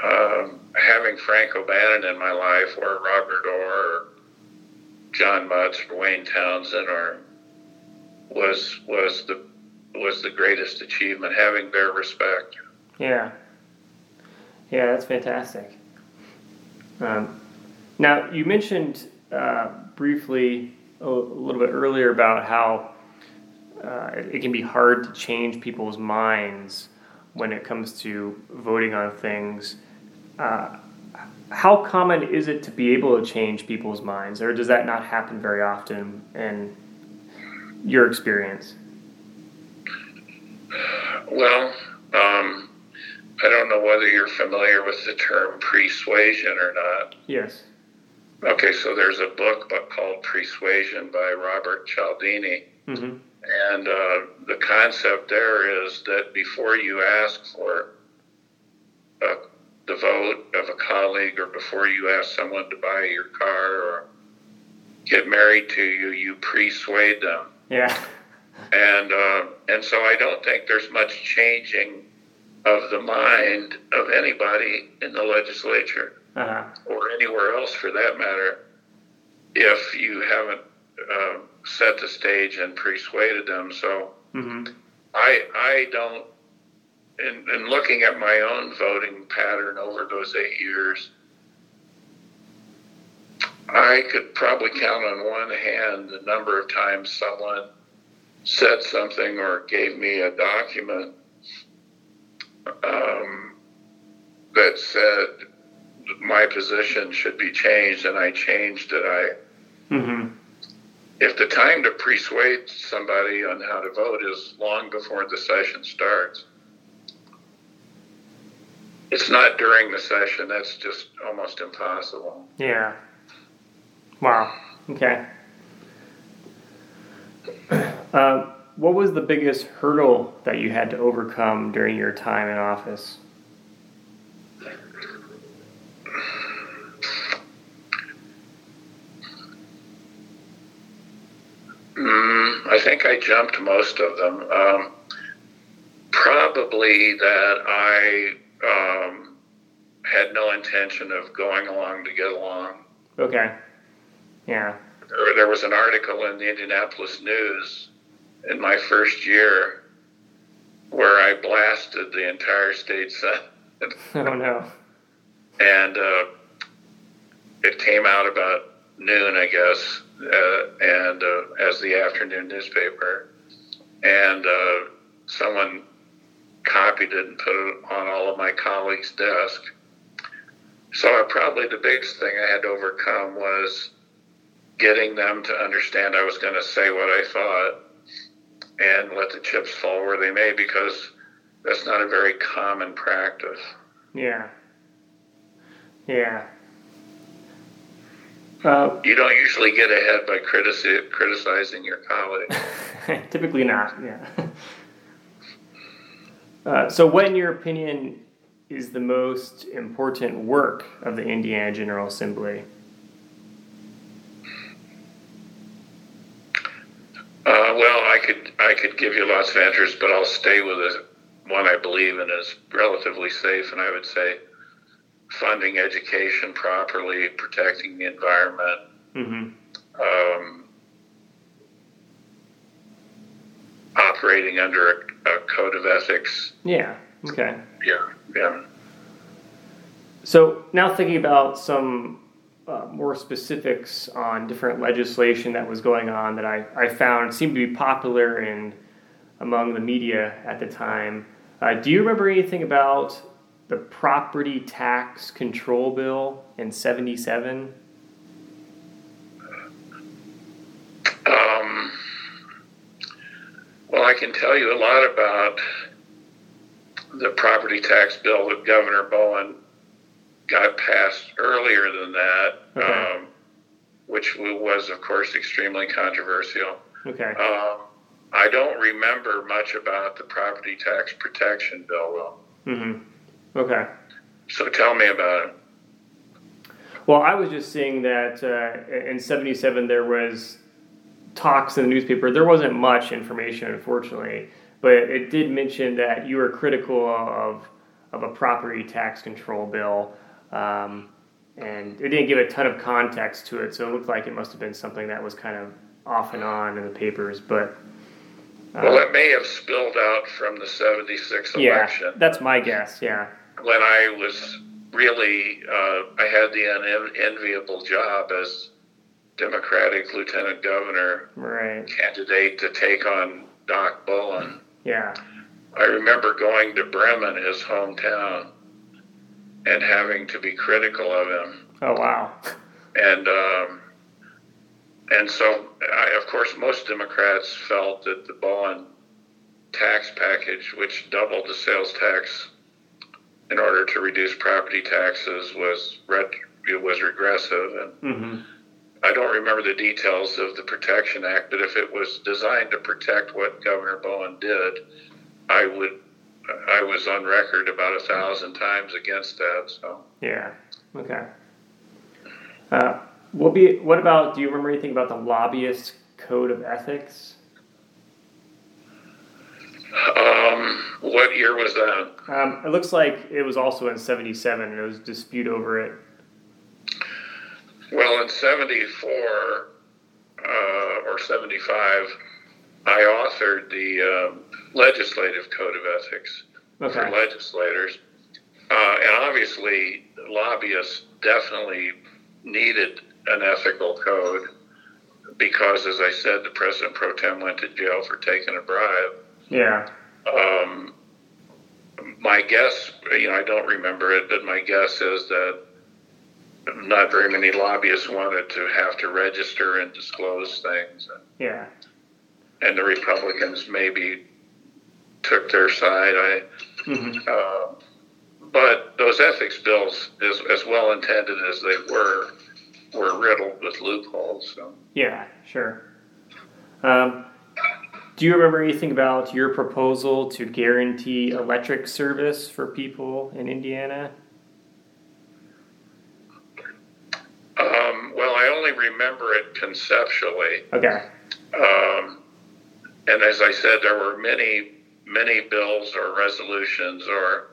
S2: um, having Frank O'Bannon in my life, or Robert Orr, or John Mutz, or Wayne Townsend, or was was the was the greatest achievement. Having their respect.
S1: Yeah. Yeah, that's fantastic. Um, now, you mentioned uh, briefly a, little bit earlier about how uh, it, it can be hard to change people's minds when it comes to voting on things. Uh, how common is it to be able to change people's minds, or does that not happen very often in your experience?
S2: Well, um, I don't know whether you're familiar with the term persuasion or not.
S1: Yes.
S2: Okay, so there's a book called Persuasion by Robert Cialdini,
S1: Mm-hmm.
S2: And uh, the concept there is that before you ask for uh, the vote of a colleague or before you ask someone to buy your car or get married to you, you persuade them.
S1: Yeah.
S2: And uh, and so I don't think there's much changing of the mind of anybody in the legislature
S1: Uh-huh.
S2: or anywhere else for that matter if you haven't uh, set the stage and persuaded them. So
S1: hmm
S2: I I don't. In, in looking at my own voting pattern over those eight years, I could probably count on one hand the number of times someone said something or gave me a document um, that said my position should be changed, and I changed it. I
S1: hmm
S2: if the time to persuade somebody on how to vote is long before the session starts, it's not during the session. That's just almost impossible.
S1: Yeah. Wow. Okay. Uh, what was the biggest hurdle that you had to overcome during your time in office?
S2: Mm, I think I jumped most of them. Um, probably that I um, had no intention of going along to get along.
S1: Okay. Yeah.
S2: There, there was an article in the Indianapolis News in my first year where I blasted the entire state senate,
S1: Oh no.
S2: and uh, it came out about noon, I guess, uh, and uh, as the afternoon newspaper, and uh, someone copied it and put it on all of my colleagues' desk. So probably the biggest thing I had to overcome was getting them to understand I was going to say what I thought and let the chips fall where they may because that's not a very common practice.
S1: Yeah. Yeah. Uh,
S2: You don't usually get ahead by critici- criticizing your colleagues.
S1: typically not. Yeah. Uh, so, what, in your opinion, is the most important work of the Indiana General Assembly?
S2: Uh, well, I could I could give you lots of answers, but I'll stay with the one I believe in is relatively safe, and I would say funding education properly, protecting the environment,
S1: Mm-hmm.
S2: um, operating under a, a code of ethics.
S1: Yeah. Okay.
S2: Yeah, yeah.
S1: So now thinking about some uh, more specifics on different legislation that was going on that I, I found seemed to be popular in among the media at the time. Uh, do you remember anything about the property tax control bill in 77?
S2: Um, well, I can tell you a lot about the property tax bill that Governor Bowen got passed earlier than that,
S1: Okay.
S2: um, which was, of course, extremely controversial.
S1: Okay.
S2: Um, I don't remember much about the property tax protection bill, though.
S1: Mm-hmm. Okay.
S2: So tell me about it.
S1: Well, I was just seeing that uh, in 77 there was talks in the newspaper. There wasn't much information, unfortunately, but it did mention that you were critical of, of a property tax control bill. Um, and it didn't give a ton of context to it, so it looked like it must have been something that was kind of off and on in the papers. But uh,
S2: Well, it may have spilled out from the 76
S1: yeah,
S2: election.
S1: that's my guess. Yeah.
S2: when I was really, uh, I had the unenviable job as Democratic Lieutenant Governor
S1: Right.
S2: candidate to take on Doc Bowen.
S1: Yeah.
S2: I remember going to Bremen, his hometown, and having to be critical of him.
S1: Oh wow.
S2: And um, and so, I, of course, most Democrats felt that the Bowen tax package, which doubled the sales tax in order to reduce property taxes, was ret- it was regressive. And
S1: Mm-hmm.
S2: I don't remember the details of the Protection Act, but if it was designed to protect what Governor Bowen did, I would. I was on record about a thousand times against that. So
S1: yeah, okay. Uh, what be what about? Do you remember anything about the lobbyist code of ethics?
S2: Um, what year was that?
S1: Um, it looks like it was also in '77, and there was dispute over it.
S2: Well, in '74 uh, or '75, I authored the uh, legislative code of ethics okay. for legislators, uh, and obviously lobbyists definitely needed an ethical code because, as I said, the president pro tem went to jail for taking a bribe.
S1: Yeah.
S2: Um, my guess, you know, I don't remember it, but my guess is that not very many lobbyists wanted to have to register and disclose things.
S1: Yeah.
S2: And the Republicans maybe took their side. I, mm-hmm. uh, but those ethics bills, as, as well intended as they were, were riddled with loopholes. So.
S1: Yeah, sure. Um, do you remember anything about your proposal to guarantee electric service for people in Indiana?
S2: Um, well, I only remember it conceptually.
S1: Okay.
S2: Um, and as I said, there were many, many bills or resolutions or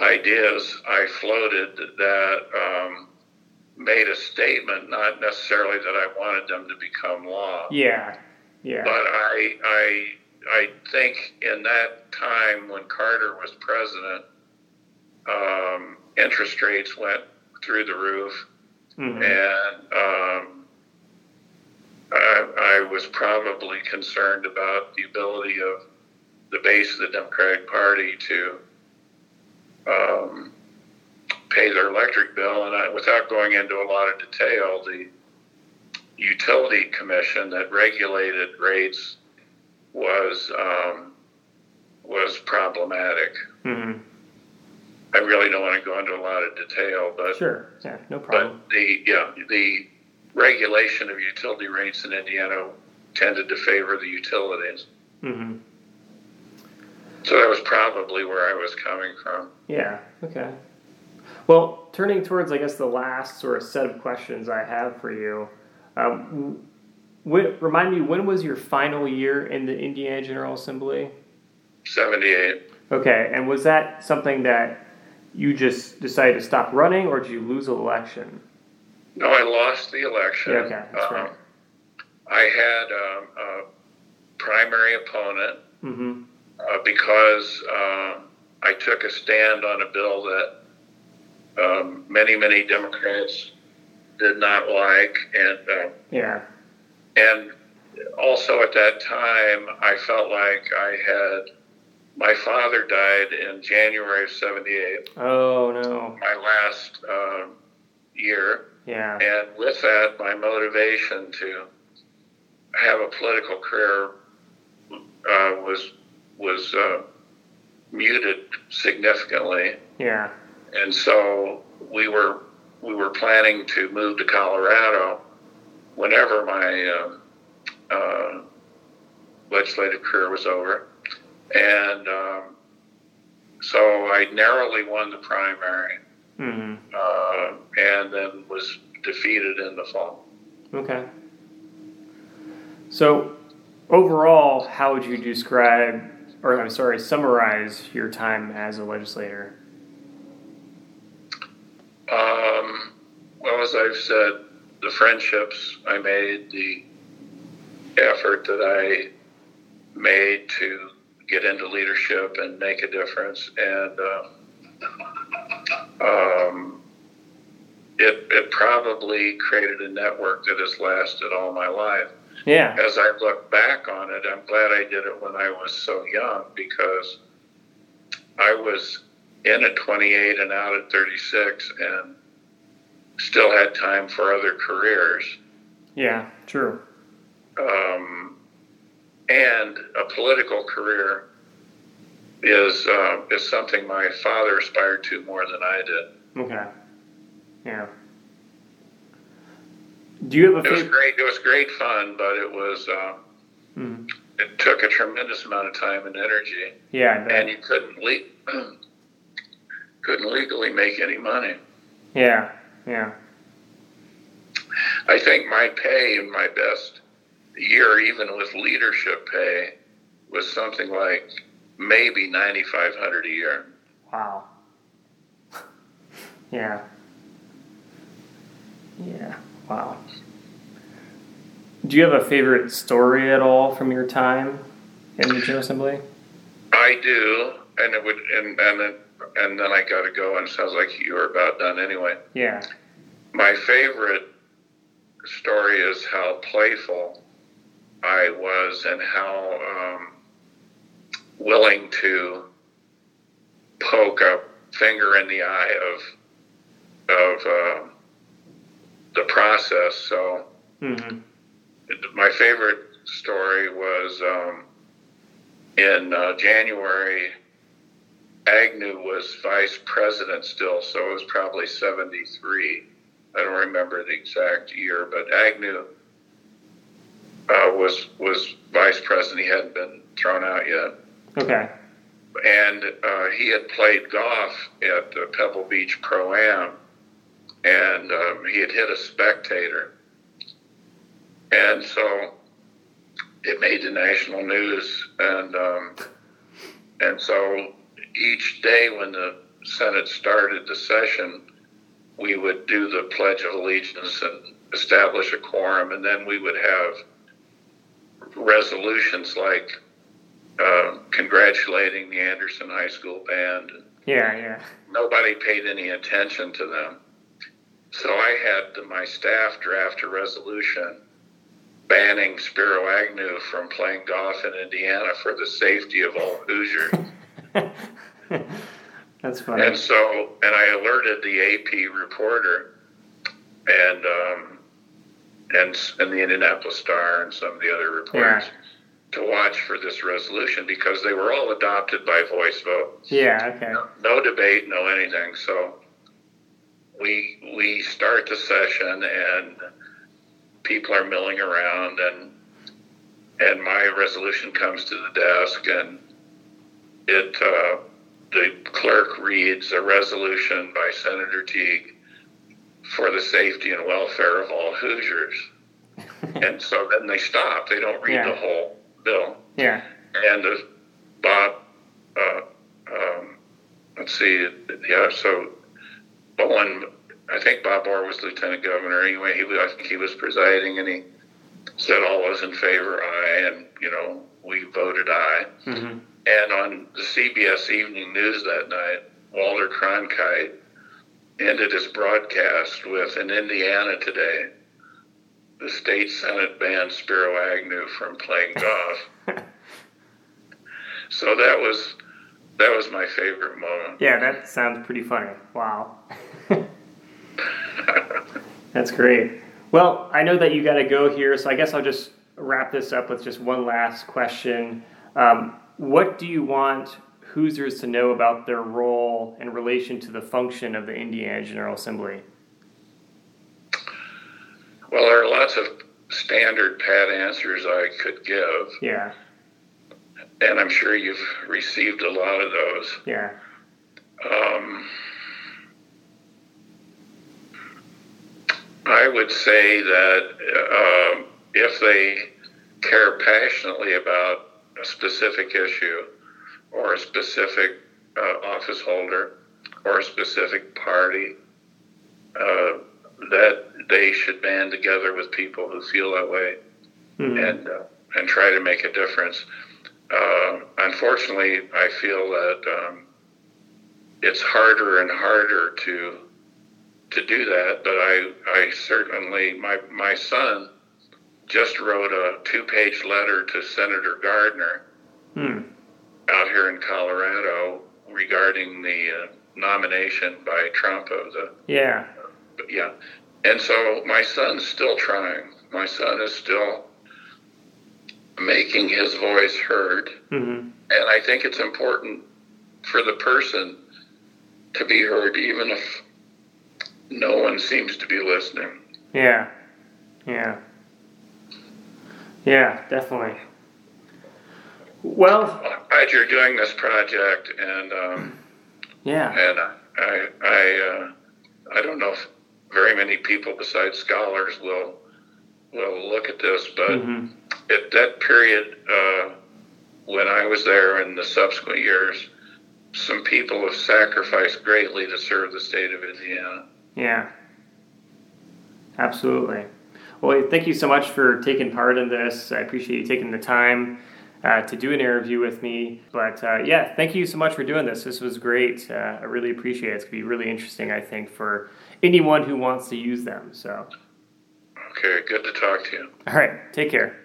S2: ideas I floated that um, made a statement, not necessarily that I wanted them to become law.
S1: Yeah, yeah.
S2: But I, I, I think in that time when Carter was president, um, interest rates went through the roof, mm-hmm. and um, I, I was probably concerned about the ability of the base of the Democratic Party to um, pay their electric bill. And I, without going into a lot of detail, the utility commission that regulated rates was um, was problematic.
S1: Mm-hmm.
S2: I really don't want to go into a lot of detail, but
S1: sure, yeah, no problem.
S2: But the yeah the regulation of utility rates in Indiana tended to favor the utilities.
S1: Mm-hmm.
S2: So that was probably where I was coming from.
S1: Yeah. Okay. Well, turning towards, I guess, the last sort of set of questions I have for you. Um, when, remind me, when was your final year in the Indiana General Assembly?
S2: 78.
S1: Okay, and was that something that you just decided to stop running, or did you lose an election?
S2: No, I lost the election.
S1: Okay, that's um, right.
S2: I had um, a primary opponent
S1: mm-hmm.
S2: uh, because uh, I took a stand on a bill that um, many, many Democrats did not like, and uh,
S1: yeah,
S2: and also at that time, I felt like I had my father died in January of '78.
S1: Oh no!
S2: My last uh, year.
S1: Yeah.
S2: And with that, my motivation to have a political career uh, was was uh, muted significantly.
S1: Yeah.
S2: And so we were we were planning to move to Colorado whenever my uh, uh, legislative career was over, and um, so I narrowly won the primary,
S1: mm-hmm.
S2: uh, and then was defeated in the fall.
S1: Okay. So overall, how would you describe, or I'm sorry, summarize your time as a legislator?
S2: Um, well, as I've said, the friendships I made, the effort that I made to get into leadership and make a difference, and uh, um, it it probably created a network that has lasted all my life.
S1: Yeah.
S2: As I look back on it, I'm glad I did it when I was so young because I was in at 28 and out at 36 and still had time for other careers.
S1: Yeah, true.
S2: Um, and a political career is uh, is something my father aspired to more than I did.
S1: Okay. Yeah. Do you have a
S2: It was great. It was great fun, but it was uh,
S1: Mhm.
S2: it took a tremendous amount of time and energy,
S1: Yeah,
S2: and you couldn't le- couldn't legally make any money.
S1: yeah, yeah.
S2: I think my pay in my best year, even with leadership pay, was something like maybe ninety five hundred a year.
S1: Wow. yeah. Yeah. Wow. Do you have a favorite story at all from your time in the General Assembly?
S2: I do, and it would, and and then, and then I got to go, and it sounds like you were about done anyway.
S1: Yeah.
S2: My favorite story is how playful I was and how um, willing to poke a finger in the eye of of uh, the process. So
S1: Mm-hmm.
S2: my favorite story was um, in uh, January. Agnew was vice president still, so it was probably 73. I don't remember the exact year, but Agnew uh, was was vice president. He hadn't been thrown out yet,
S1: Okay.
S2: and uh, he had played golf at the Pebble Beach Pro Am, and um, he had hit a spectator, and so it made the national news, and um, and so each day when the Senate started the session, we would do the Pledge of Allegiance and establish a quorum, and then we would have resolutions like uh, congratulating the Anderson High School band.
S1: Yeah, yeah.
S2: Nobody paid any attention to them. So I had my staff draft a resolution banning Spiro Agnew from playing golf in Indiana for the safety of all Hoosiers.
S1: That's funny.
S2: And so, and I alerted the AP reporter and um, and and the Indianapolis Star and some of the other reporters to watch for this resolution because they were all adopted by voice vote.
S1: yeah, okay.
S2: No, no debate, no anything. So we we start the session and people are milling around and and my resolution comes to the desk and it uh, the clerk reads a resolution by Senator Teague for the safety and welfare of all Hoosiers. and so then they stop. They don't read
S1: Yeah.
S2: the whole bill
S1: yeah.
S2: and uh, Bob, uh, um, let's see, yeah, so Bowen, I think Bob Orr was lieutenant governor. Anyway, he was, I think he was presiding, and he said all was in favor, aye, and you know we voted aye.
S1: Mm-hmm.
S2: And on the CBS Evening News that night, Walter Cronkite ended his broadcast with in Indiana today. The state senate banned Spiro Agnew from playing golf. So that was that was my favorite moment.
S1: Yeah, that sounds pretty funny. Wow. That's great. Well, I know that you got to go here, so I guess I'll just wrap this up with just one last question. Um, what do you want Hoosiers to know about their role in relation to the function of the Indiana General Assembly?
S2: Well, there are lots of standard pat answers I could give,
S1: Yeah,
S2: and I'm sure you've received a lot of those.
S1: yeah,
S2: Um, I would say that um, if they care passionately about a specific issue or a specific uh, office holder or a specific party, uh, that they should band together with people who feel that way
S1: Mhm.
S2: and uh, and try to make a difference. Uh, unfortunately, I feel that um, it's harder and harder to to do that. But I I certainly my my son just wrote a two page letter to Senator Gardner
S1: Hmm.
S2: out here in Colorado regarding the uh, nomination by Trump of the
S1: yeah,
S2: yeah. And so my son's still trying. My son is still making his voice heard.
S1: hmm
S2: And I think it's important for the person to be heard, even if no one seems to be listening.
S1: yeah, Yeah. Yeah, definitely. Well,
S2: I'm glad you're doing this project, and um,
S1: yeah,
S2: and I I uh, I don't know if very many people besides scholars will will look at this, but
S1: hmm
S2: at that period uh, when I was there in the subsequent years, some people have sacrificed greatly to serve the state of Indiana.
S1: yeah, absolutely. Well, thank you so much for taking part in this. I appreciate you taking the time uh, to do an interview with me. But uh, yeah, thank you so much for doing this. This was great. Uh, I really appreciate it. It's going to be really interesting, I think, for anyone who wants to use them. So,
S2: Okay, good to talk to you.
S1: all right, take care.